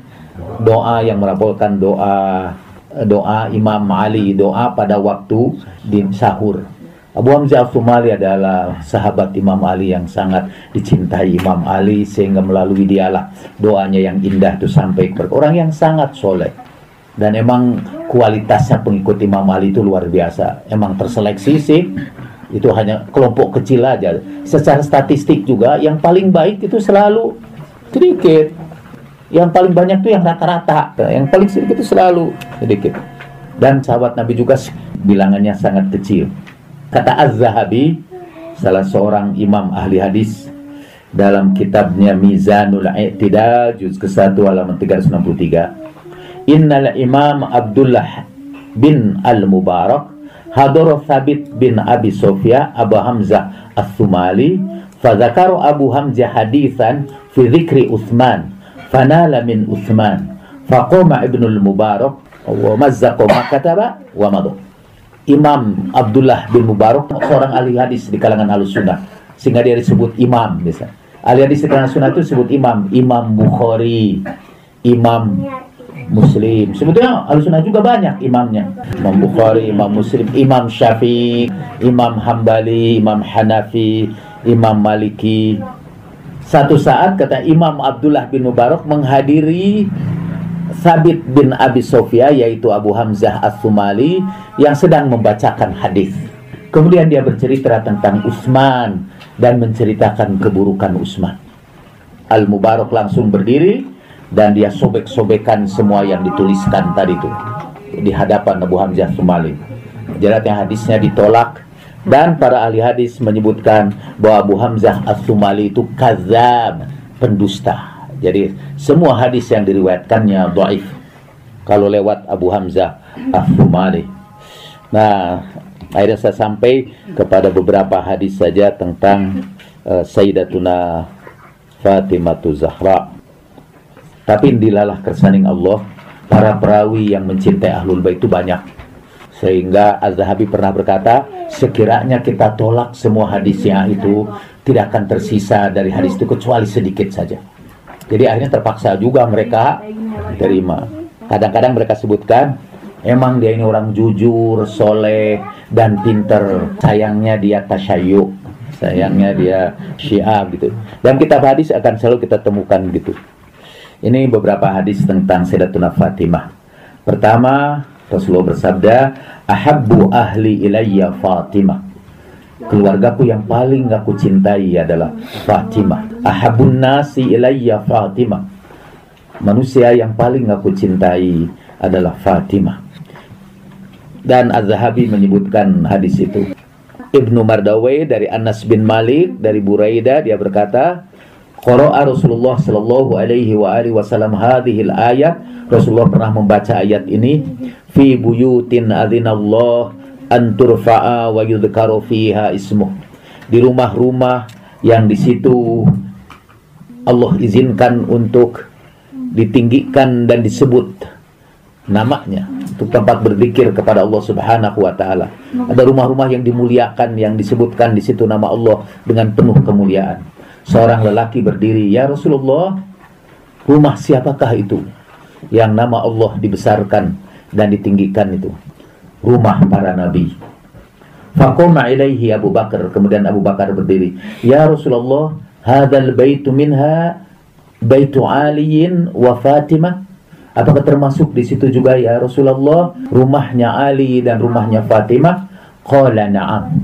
S1: doa yang merabolkan doa doa Imam Ali doa pada waktu di sahur. Abu Hamzah Al-Sumali adalah sahabat Imam Ali yang sangat dicintai Imam Ali sehingga melalui dialah doanya yang indah itu sampai kepada orang yang sangat soleh dan emang kualitasnya pengikut Imam Ali itu luar biasa. Emang terseleksi sih. Itu hanya kelompok kecil aja. Secara statistik juga yang paling baik itu selalu sedikit. Yang paling banyak itu yang rata-rata. Yang paling sedikit itu selalu sedikit. Dan sahabat Nabi juga bilangannya sangat kecil. Kata Az-Zahabi, salah seorang imam ahli hadis dalam kitabnya Mizanul I'tidal juz ke-1 halaman 363, Innal Imam Abdullah bin Al-Mubarak hadar Thabit bin Abi Sofia Abu Hamzah As-Sumali fadzakara Abu Hamzah hadithan fi dzikri Utsman fanala min Utsman faqama Ibnu Al-Mubarak wa mazzaqa ma kataba wa madha. Imam Abdullah bin Mubarak seorang ahli hadis di kalangan ahli sunnah sehingga dia disebut imam bisa ahli hadis di kalangan sunnah itu disebut imam. Imam Bukhari Imam Muslim sebetulnya ahli sunnah juga banyak imamnya Imam Bukhari Imam Muslim Imam Syafi'i Imam Hambali Imam Hanafi Imam Maliki satu saat kata Imam Abdullah bin Mubarak menghadiri Sabit bin Abi Sofia yaitu Abu Hamzah As-Sumali yang sedang membacakan hadis. Kemudian dia bercerita tentang Utsman dan menceritakan keburukan Utsman. Al-Mubarak langsung berdiri dan dia sobek-sobekan semua yang dituliskan tadi itu di hadapan Abu Hamzah Sumali. Jadi hadisnya ditolak dan para ahli hadis menyebutkan bahwa Abu Hamzah As-Sumali itu kazab, pendusta. Jadi semua hadis yang diriwayatkannya dhaif kalau lewat Abu Hamzah As-Sumali. Nah, akhirnya saya sampai kepada beberapa hadis saja tentang uh, Sayyidatuna Fatimah Zahra. Tapi dilalah kersaning Allah, para perawi yang mencintai Ahlul Bait itu banyak. Sehingga Az-Zahabi pernah berkata, sekiranya kita tolak semua hadis yang itu, tidak akan tersisa dari hadis itu kecuali sedikit saja. Jadi akhirnya terpaksa juga mereka terima. Kadang-kadang mereka sebutkan emang dia ini orang jujur, soleh, dan pinter. Sayangnya dia tasyayuk, sayangnya dia syiah gitu. Dan kitab hadis akan selalu kita temukan gitu. Ini beberapa hadis tentang Sayyidatuna Fatimah. Pertama, Rasulullah bersabda, "Ahabbu ahli ilayya Fatimah." keluargaku yang paling aku cintai adalah Fatimah. Ahabun nasi ilayya Fatimah. Manusia yang paling aku cintai adalah Fatimah. Dan Az-Zahabi menyebutkan hadis itu. Ibnu Mardawai dari Anas bin Malik dari Buraida dia berkata, Qara'a Rasulullah sallallahu alaihi wa alihi wasallam hadhil ayat Rasulullah pernah membaca ayat ini fi buyutin adzinallah an turfa'a wa yudhkaru fiha ismuh di rumah-rumah yang di situ Allah izinkan untuk ditinggikan dan disebut namanya untuk tempat berzikir kepada Allah Subhanahu wa taala. Ada rumah-rumah yang dimuliakan yang disebutkan di situ nama Allah dengan penuh kemuliaan. Seorang lelaki berdiri, "Ya Rasulullah, rumah siapakah itu yang nama Allah dibesarkan dan ditinggikan itu?" Rumah para nabi. Faqama ilaihi Abu Bakar, kemudian Abu Bakar berdiri, "Ya Rasulullah, hadzal baitu minha baitu Aliin wa Fatimah?" Apakah termasuk di situ juga ya Rasulullah rumahnya Ali dan rumahnya Fatimah? Qala na'am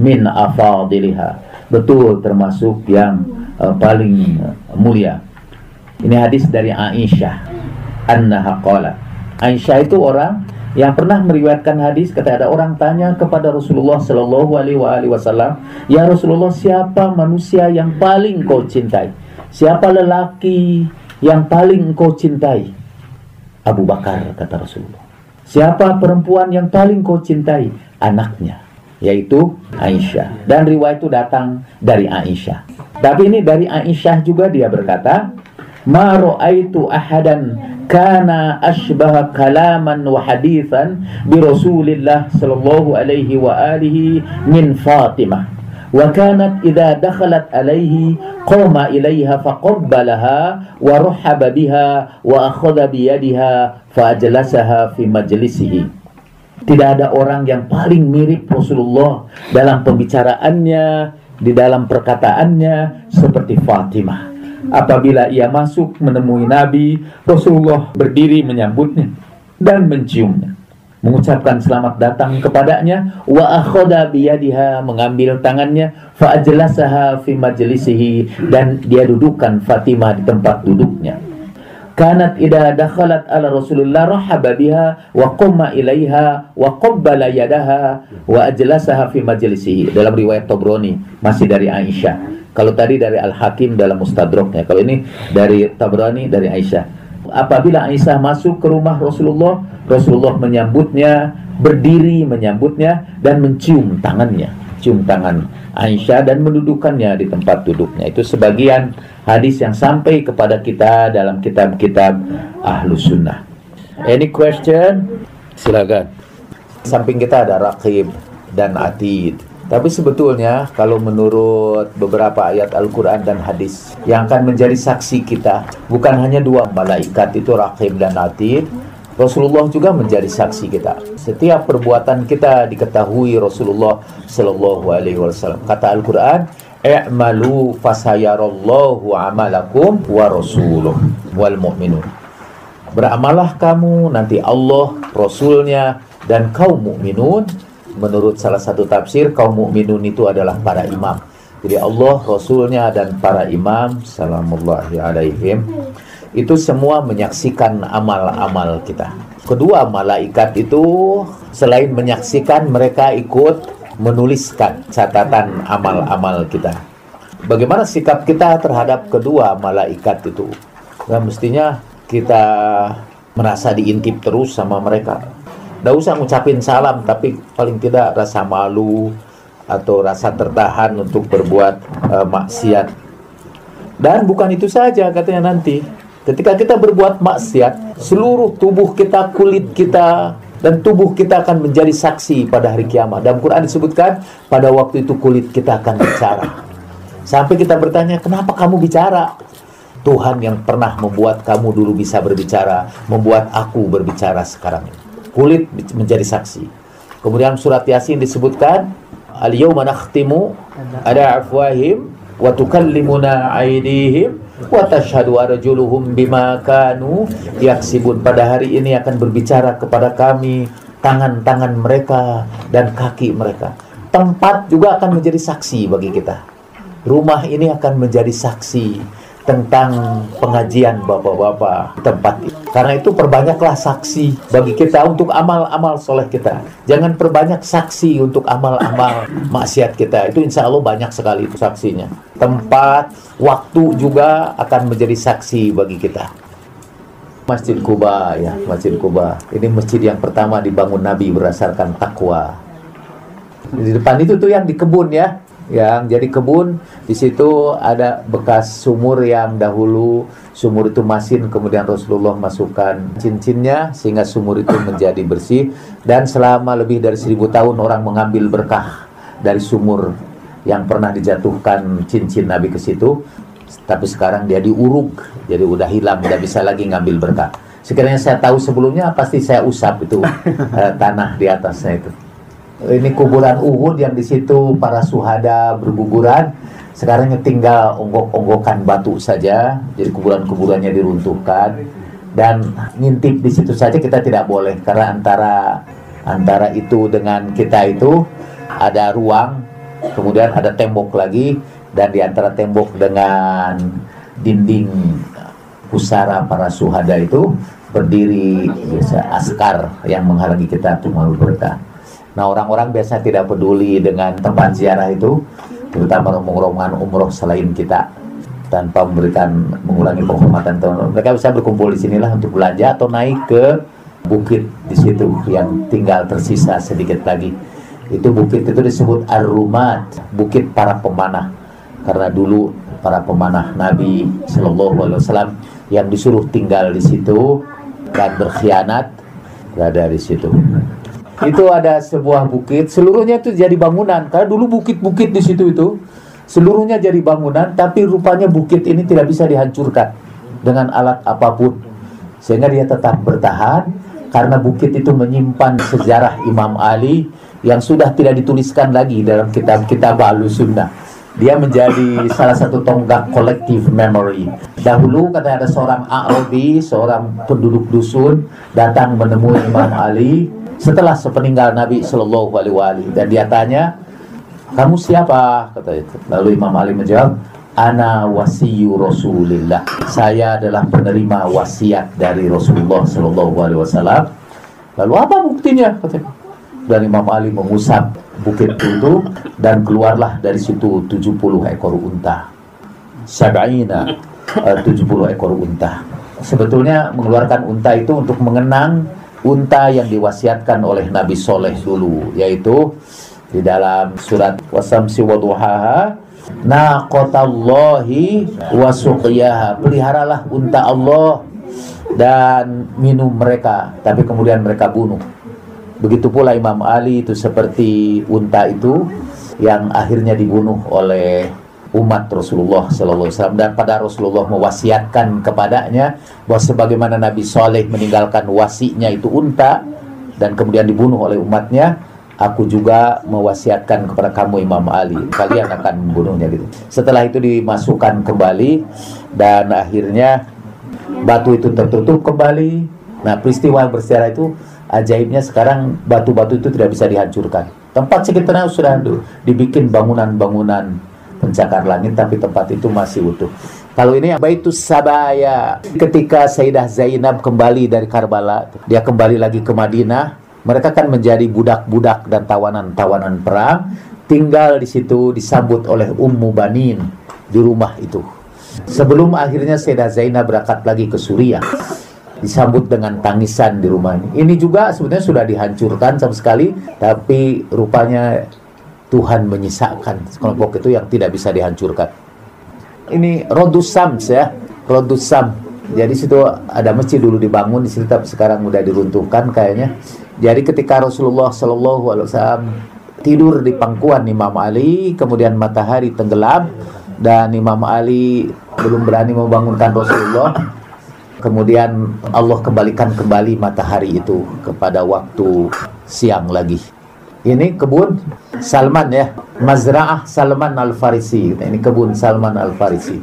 S1: min afadiliha. Betul termasuk yang uh, paling uh, mulia. Ini hadis dari Aisyah. Annaha qala. Aisyah itu orang yang pernah meriwayatkan hadis kata ada orang tanya kepada Rasulullah Shallallahu alaihi wasallam, "Ya Rasulullah, siapa manusia yang paling kau cintai? Siapa lelaki yang paling kau cintai?" Abu Bakar kata Rasulullah. Siapa perempuan yang paling kau cintai? Anaknya, yaitu Aisyah. Dan riwayat itu datang dari Aisyah. Tapi ini dari Aisyah juga dia berkata, "Ma ra'aitu ahadan kana ashbah kalaman wa hadithan bi Rasulillah sallallahu alaihi wa alihi min Fatimah." وكانت إذا دخلت عليه قام إليها فقبلها ورحب بها وأخذ بيدها فأجلسها في مجلسه tidak ada orang yang paling mirip Rasulullah dalam pembicaraannya, di dalam perkataannya seperti Fatimah. Apabila ia masuk menemui Nabi, Rasulullah berdiri menyambutnya dan menciumnya mengucapkan selamat datang kepadanya wa akhoda biyadiha mengambil tangannya fa ajlasaha fi majlisihi dan dia dudukkan Fatimah di tempat duduknya kanat ida dakhalat ala Rasulullah rahaba biha wa qumma ilaiha wa qabbala yadaha wa ajlasaha fi majlisihi. Dalam riwayat Tabrani masih dari Aisyah. Kalau tadi dari Al-Hakim dalam Mustadraknya. Kalau ini dari Tabrani dari Aisyah. Apabila Aisyah masuk ke rumah Rasulullah, Rasulullah menyambutnya, berdiri menyambutnya dan mencium tangannya, cium tangan Aisyah dan mendudukannya di tempat duduknya. Itu sebagian hadis yang sampai kepada kita dalam kitab-kitab Ahlu Sunnah. Any question? Silakan. Samping kita ada Raqib dan Atid. Tapi sebetulnya kalau menurut beberapa ayat Al-Quran dan hadis yang akan menjadi saksi kita bukan hanya dua malaikat itu Raqib dan Atid, Rasulullah juga menjadi saksi kita. Setiap perbuatan kita diketahui Rasulullah Shallallahu Alaihi Wasallam. Kata Al-Quran, "I'malu fasayarallahu amalakum wa rasuluh wal mu'minun." Beramalah kamu nanti Allah, Rasulnya dan kaum mukminun menurut salah satu tafsir kaum mukminun itu adalah para imam. Jadi Allah, Rasulnya dan para imam salamullahi alaihim itu semua menyaksikan amal-amal kita. Kedua malaikat itu selain menyaksikan mereka ikut menuliskan catatan amal-amal kita. Bagaimana sikap kita terhadap kedua malaikat itu? Nah, mestinya kita merasa diintip terus sama mereka Tidak usah ngucapin salam, tapi paling tidak rasa malu atau rasa tertahan untuk berbuat uh, maksiat. Dan bukan itu saja katanya nanti. Ketika kita berbuat maksiat, seluruh tubuh kita, kulit kita, dan tubuh kita akan menjadi saksi pada hari kiamat. Dalam Quran disebutkan, pada waktu itu kulit kita akan bicara. Sampai kita bertanya, kenapa kamu bicara? Tuhan yang pernah membuat kamu dulu bisa berbicara, membuat aku berbicara sekarang kulit menjadi saksi. Kemudian surat Yasin disebutkan al-yawma nakhtimu ada afwahim wa tukallimuna aydihim wa tashhadu arjuluhum bima kanu yaksibun pada hari ini akan berbicara kepada kami tangan-tangan mereka dan kaki mereka. Tempat juga akan menjadi saksi bagi kita. Rumah ini akan menjadi saksi tentang pengajian bapak-bapak tempat itu. Karena itu perbanyaklah saksi bagi kita untuk amal-amal soleh kita. Jangan perbanyak saksi untuk amal-amal maksiat kita. Itu insya Allah banyak sekali itu saksinya. Tempat, waktu juga akan menjadi saksi bagi kita. Masjid Kuba ya, Masjid Kuba. Ini masjid yang pertama dibangun Nabi berdasarkan takwa. Di depan itu tuh yang di kebun ya, yang jadi kebun di situ ada bekas sumur yang dahulu sumur itu masin kemudian Rasulullah masukkan cincinnya sehingga sumur itu menjadi bersih. Dan selama lebih dari seribu tahun orang mengambil berkah dari sumur yang pernah dijatuhkan cincin Nabi ke situ. Tapi sekarang dia diuruk jadi udah hilang tidak bisa lagi ngambil berkah. Sekiranya saya tahu sebelumnya pasti saya usap itu eh, tanah di atasnya itu ini kuburan Uhud yang di situ para suhada berguguran. Sekarang tinggal onggok-onggokan batu saja, jadi kuburan-kuburannya diruntuhkan. Dan ngintip di situ saja kita tidak boleh. Karena antara antara itu dengan kita itu ada ruang, kemudian ada tembok lagi. Dan di antara tembok dengan dinding pusara para suhada itu berdiri biasa askar yang menghalangi kita untuk berkah. Nah orang-orang biasa tidak peduli dengan tempat ziarah itu terutama rombongan umroh selain kita tanpa memberikan mengurangi penghormatan mereka bisa berkumpul di sinilah untuk belanja atau naik ke bukit di situ yang tinggal tersisa sedikit lagi. Itu bukit itu disebut ar-rumat bukit para pemanah. Karena dulu para pemanah Nabi Shallallahu Alaihi Wasallam yang disuruh tinggal di situ dan berkhianat berada di situ itu ada sebuah bukit, seluruhnya itu jadi bangunan. Karena dulu bukit-bukit di situ itu seluruhnya jadi bangunan, tapi rupanya bukit ini tidak bisa dihancurkan dengan alat apa pun. Sehingga dia tetap bertahan karena bukit itu menyimpan sejarah Imam Ali yang sudah tidak dituliskan lagi dalam kitab-kitab Ahlu Sunnah. Dia menjadi salah satu tonggak collective memory. Dahulu kata ada seorang Arabi, seorang penduduk dusun datang menemui Imam Ali setelah sepeninggal Nabi Shallallahu Alaihi Wasallam dan dia tanya kamu siapa? Kata itu. Lalu Imam Ali menjawab ana wasiyu Rasulillah. Saya adalah penerima wasiat dari Rasulullah Shallallahu Alaihi Wasallam. Lalu apa buktinya? Kata dan Imam Ali mengusap bukit itu dan keluarlah dari situ 70 ekor unta. Sab'ina 70 ekor unta. Sebetulnya mengeluarkan unta itu untuk mengenang unta yang diwasiatkan oleh Nabi Soleh dulu yaitu di dalam surat wasamsi waduhaha naqatallahi wasuqiyaha peliharalah unta Allah dan minum mereka tapi kemudian mereka bunuh begitu pula Imam Ali itu seperti unta itu yang akhirnya dibunuh oleh umat Rasulullah Sallallahu Alaihi Wasallam. Dan pada Rasulullah mewasiatkan kepadanya bahwa sebagaimana Nabi Soleh meninggalkan wasinya itu unta dan kemudian dibunuh oleh umatnya aku juga mewasiatkan kepada kamu Imam Ali. Kalian akan membunuhnya gitu. Setelah itu dimasukkan kembali dan akhirnya batu itu tertutup kembali. Nah peristiwa bersejarah itu ajaibnya sekarang batu-batu itu tidak bisa dihancurkan tempat sekitarnya sudah dibikin bangunan-bangunan pencakar langit tapi tempat itu masih utuh. Kalau ini Baitus Sabaya ketika Sayyidah Zainab kembali dari Karbala, dia kembali lagi ke Madinah, mereka kan menjadi budak-budak dan tawanan-tawanan perang, tinggal di situ disambut oleh Ummu Banin di rumah itu. Sebelum akhirnya Sayyidah Zainab berangkat lagi ke Suriah, disambut dengan tangisan di rumah ini. Juga sebenarnya sudah dihancurkan sama sekali, tapi rupanya Tuhan menyisakan kelompok itu yang tidak bisa dihancurkan. Ini Rodus Sams ya, Rodus Sam. Jadi situ ada masjid dulu dibangun di situ tapi sekarang udah diruntuhkan kayaknya. Jadi ketika Rasulullah Shallallahu Alaihi Wasallam tidur di pangkuan Imam Ali, kemudian matahari tenggelam dan Imam Ali belum berani membangunkan Rasulullah. Kemudian Allah kembalikan kembali matahari itu kepada waktu siang lagi. Ini kebun Salman ya, Mazra'ah Salman Al-Farisi. Ini kebun Salman Al-Farisi.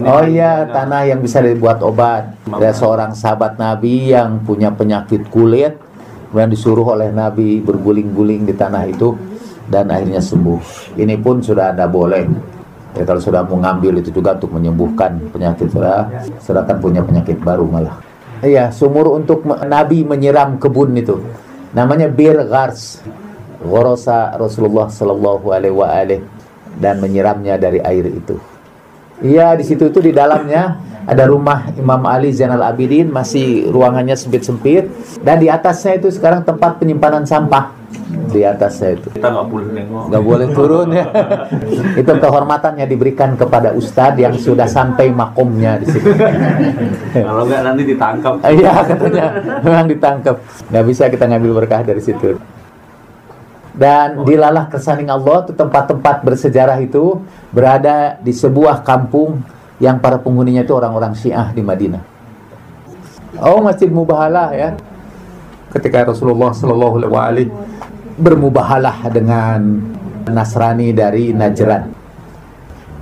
S1: Oh iya, tanah yang bisa dibuat obat. Ada seorang sahabat Nabi yang punya penyakit kulit, kemudian disuruh oleh Nabi berguling-guling di tanah itu dan akhirnya sembuh. Ini pun sudah ada boleh. Ya, kalau sudah mau ngambil itu juga untuk menyembuhkan penyakit sudah, sudah kan punya penyakit baru malah. Iya, sumur untuk Nabi menyiram kebun itu. Namanya Bir Ghars. Ghorosa Rasulullah Sallallahu Alaihi wa alihi dan menyiramnya dari air itu. Iya, di situ itu di dalamnya ada rumah Imam Ali Zainal Abidin, masih ruangannya sempit-sempit dan di atasnya itu sekarang tempat penyimpanan sampah. Di atasnya itu.
S2: Kita nggak boleh nengok.
S1: nggak boleh turun ya. itu kehormatannya diberikan kepada ustadz yang sudah sampai makomnya di situ.
S2: Kalau nggak nanti ditangkap.
S1: Iya katanya memang ditangkap. Nggak bisa kita ngambil berkah dari situ. Dan dilalah kesaning Allah itu tempat-tempat bersejarah itu berada di sebuah kampung yang para penghuninya itu orang-orang Syiah di Madinah. Oh Masjid Mubahalah ya. Ketika Rasulullah Shallallahu Alaihi bermubahalah dengan Nasrani dari Najran.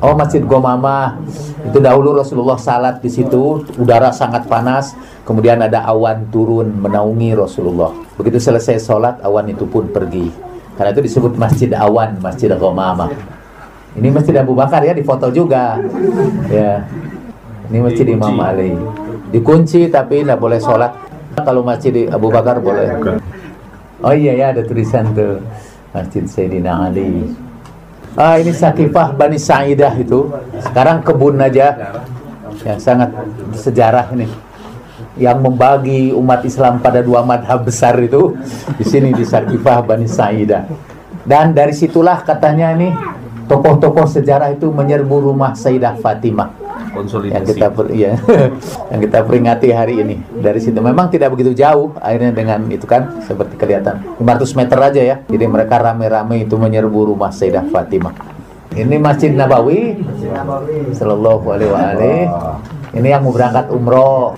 S1: Oh Masjid Gomama itu dahulu Rasulullah salat di situ, udara sangat panas, kemudian ada awan turun menaungi Rasulullah. Begitu selesai sholat, awan itu pun pergi. Karena itu disebut Masjid Awan, Masjid Gomama. Ini Masjid Abu Bakar ya, di foto juga. Ya, ini Masjid Imam Ali. Dikunci tapi tidak boleh sholat. Kalau Masjid Abu Bakar boleh. Oh iya ya, ada tulisan tuh Masjid Sayyidina Ali. Ah ini Sakifah Bani Sa'idah itu. Sekarang kebun aja yang sangat sejarah ini. Yang membagi umat Islam pada dua madhab besar itu di sini di Sakifah Bani Sa'idah. Dan dari situlah katanya nih tokoh-tokoh sejarah itu menyerbu rumah Sayyidah Fatimah yang
S2: Konsolidasi.
S1: kita per, ya, yang kita peringati hari ini. Dari situ. Memang tidak begitu jauh akhirnya dengan itu kan seperti kelihatan. 500 meter aja ya. Jadi mereka rame-rame itu menyerbu rumah Sayyidah Fatimah. Ini Masjid Nabawi. Sallallahu alaihi wa alihi. ini yang mau berangkat umroh.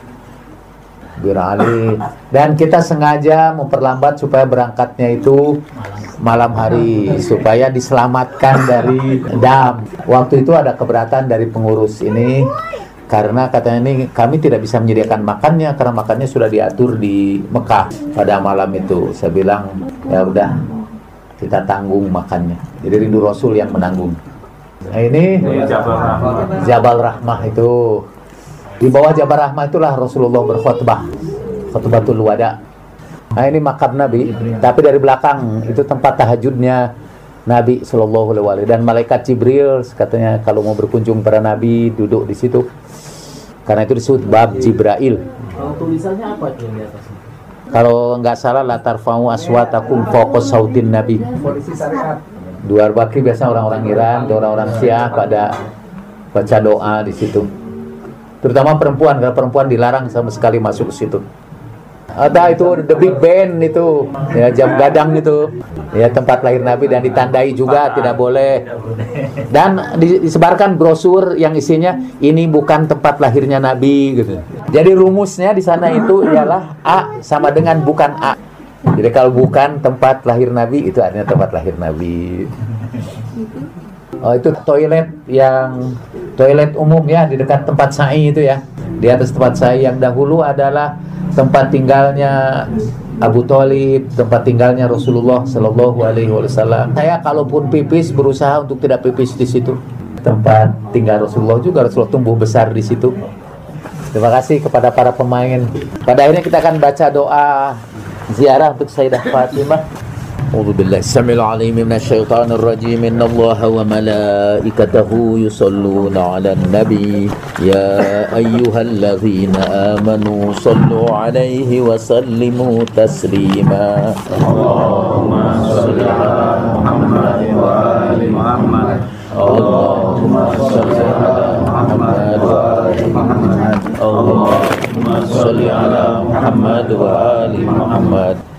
S1: Bir Ali dan kita sengaja memperlambat supaya berangkatnya itu malam hari supaya diselamatkan dari dam. Waktu itu ada keberatan dari pengurus ini karena katanya ini kami tidak bisa menyediakan makannya karena makannya sudah diatur di Mekah pada malam itu. Saya bilang ya udah kita tanggung makannya. Jadi rindu Rasul yang menanggung. Nah ini
S2: Ini Jabal Rahmah.
S1: Jabal Rahmah itu di bawah Jabal Rahmah itulah Rasulullah berkhutbah khutbatul wada nah ini makam Nabi tapi dari belakang itu tempat tahajudnya Nabi Shallallahu Alaihi Wasallam dan malaikat Jibril katanya kalau mau berkunjung para Nabi duduk di situ karena itu disebut bab Jibril
S3: Kalau tulisannya apa di atasnya?
S1: kalau nggak salah latar fa'u aswatakum fokus sautin Nabi. Dua Bakri biasa orang-orang Iran, orang-orang Syiah pada baca doa di situ. Terutama perempuan, karena perempuan dilarang sama sekali masuk ke situ. Ada itu The Big Ben itu, ya jam gadang itu, ya tempat lahir Nabi dan ditandai juga tidak boleh. Dan di- disebarkan brosur yang isinya ini bukan tempat lahirnya Nabi gitu. Jadi rumusnya di sana itu ialah A sama dengan bukan A. Jadi kalau bukan tempat lahir Nabi itu artinya tempat lahir Nabi. Oh itu toilet yang toilet umum ya di dekat tempat sa'i itu ya. Di atas tempat sa'i yang dahulu adalah tempat tinggalnya Abu Thalib, tempat tinggalnya Rasulullah Shallallahu Alaihi Wasallam. Saya kalaupun pipis berusaha untuk tidak pipis di situ. Tempat tinggal Rasulullah juga Rasulullah tumbuh besar di situ. Terima kasih kepada para pemain. Pada akhirnya kita akan baca doa ziarah untuk Sayyidah Fatimah. أعوذ بالله السميع العليم من الشيطان الرجيم. إن الله وملائكته يصلون على النبي. يا أيها الذين آمنوا صلوا عليه وسلموا تسليما. اللهم صل على
S2: wa ali Muhammad.
S1: اللهم صل على محمد وآل محمد. اللهم صل على محمد وآل محمد.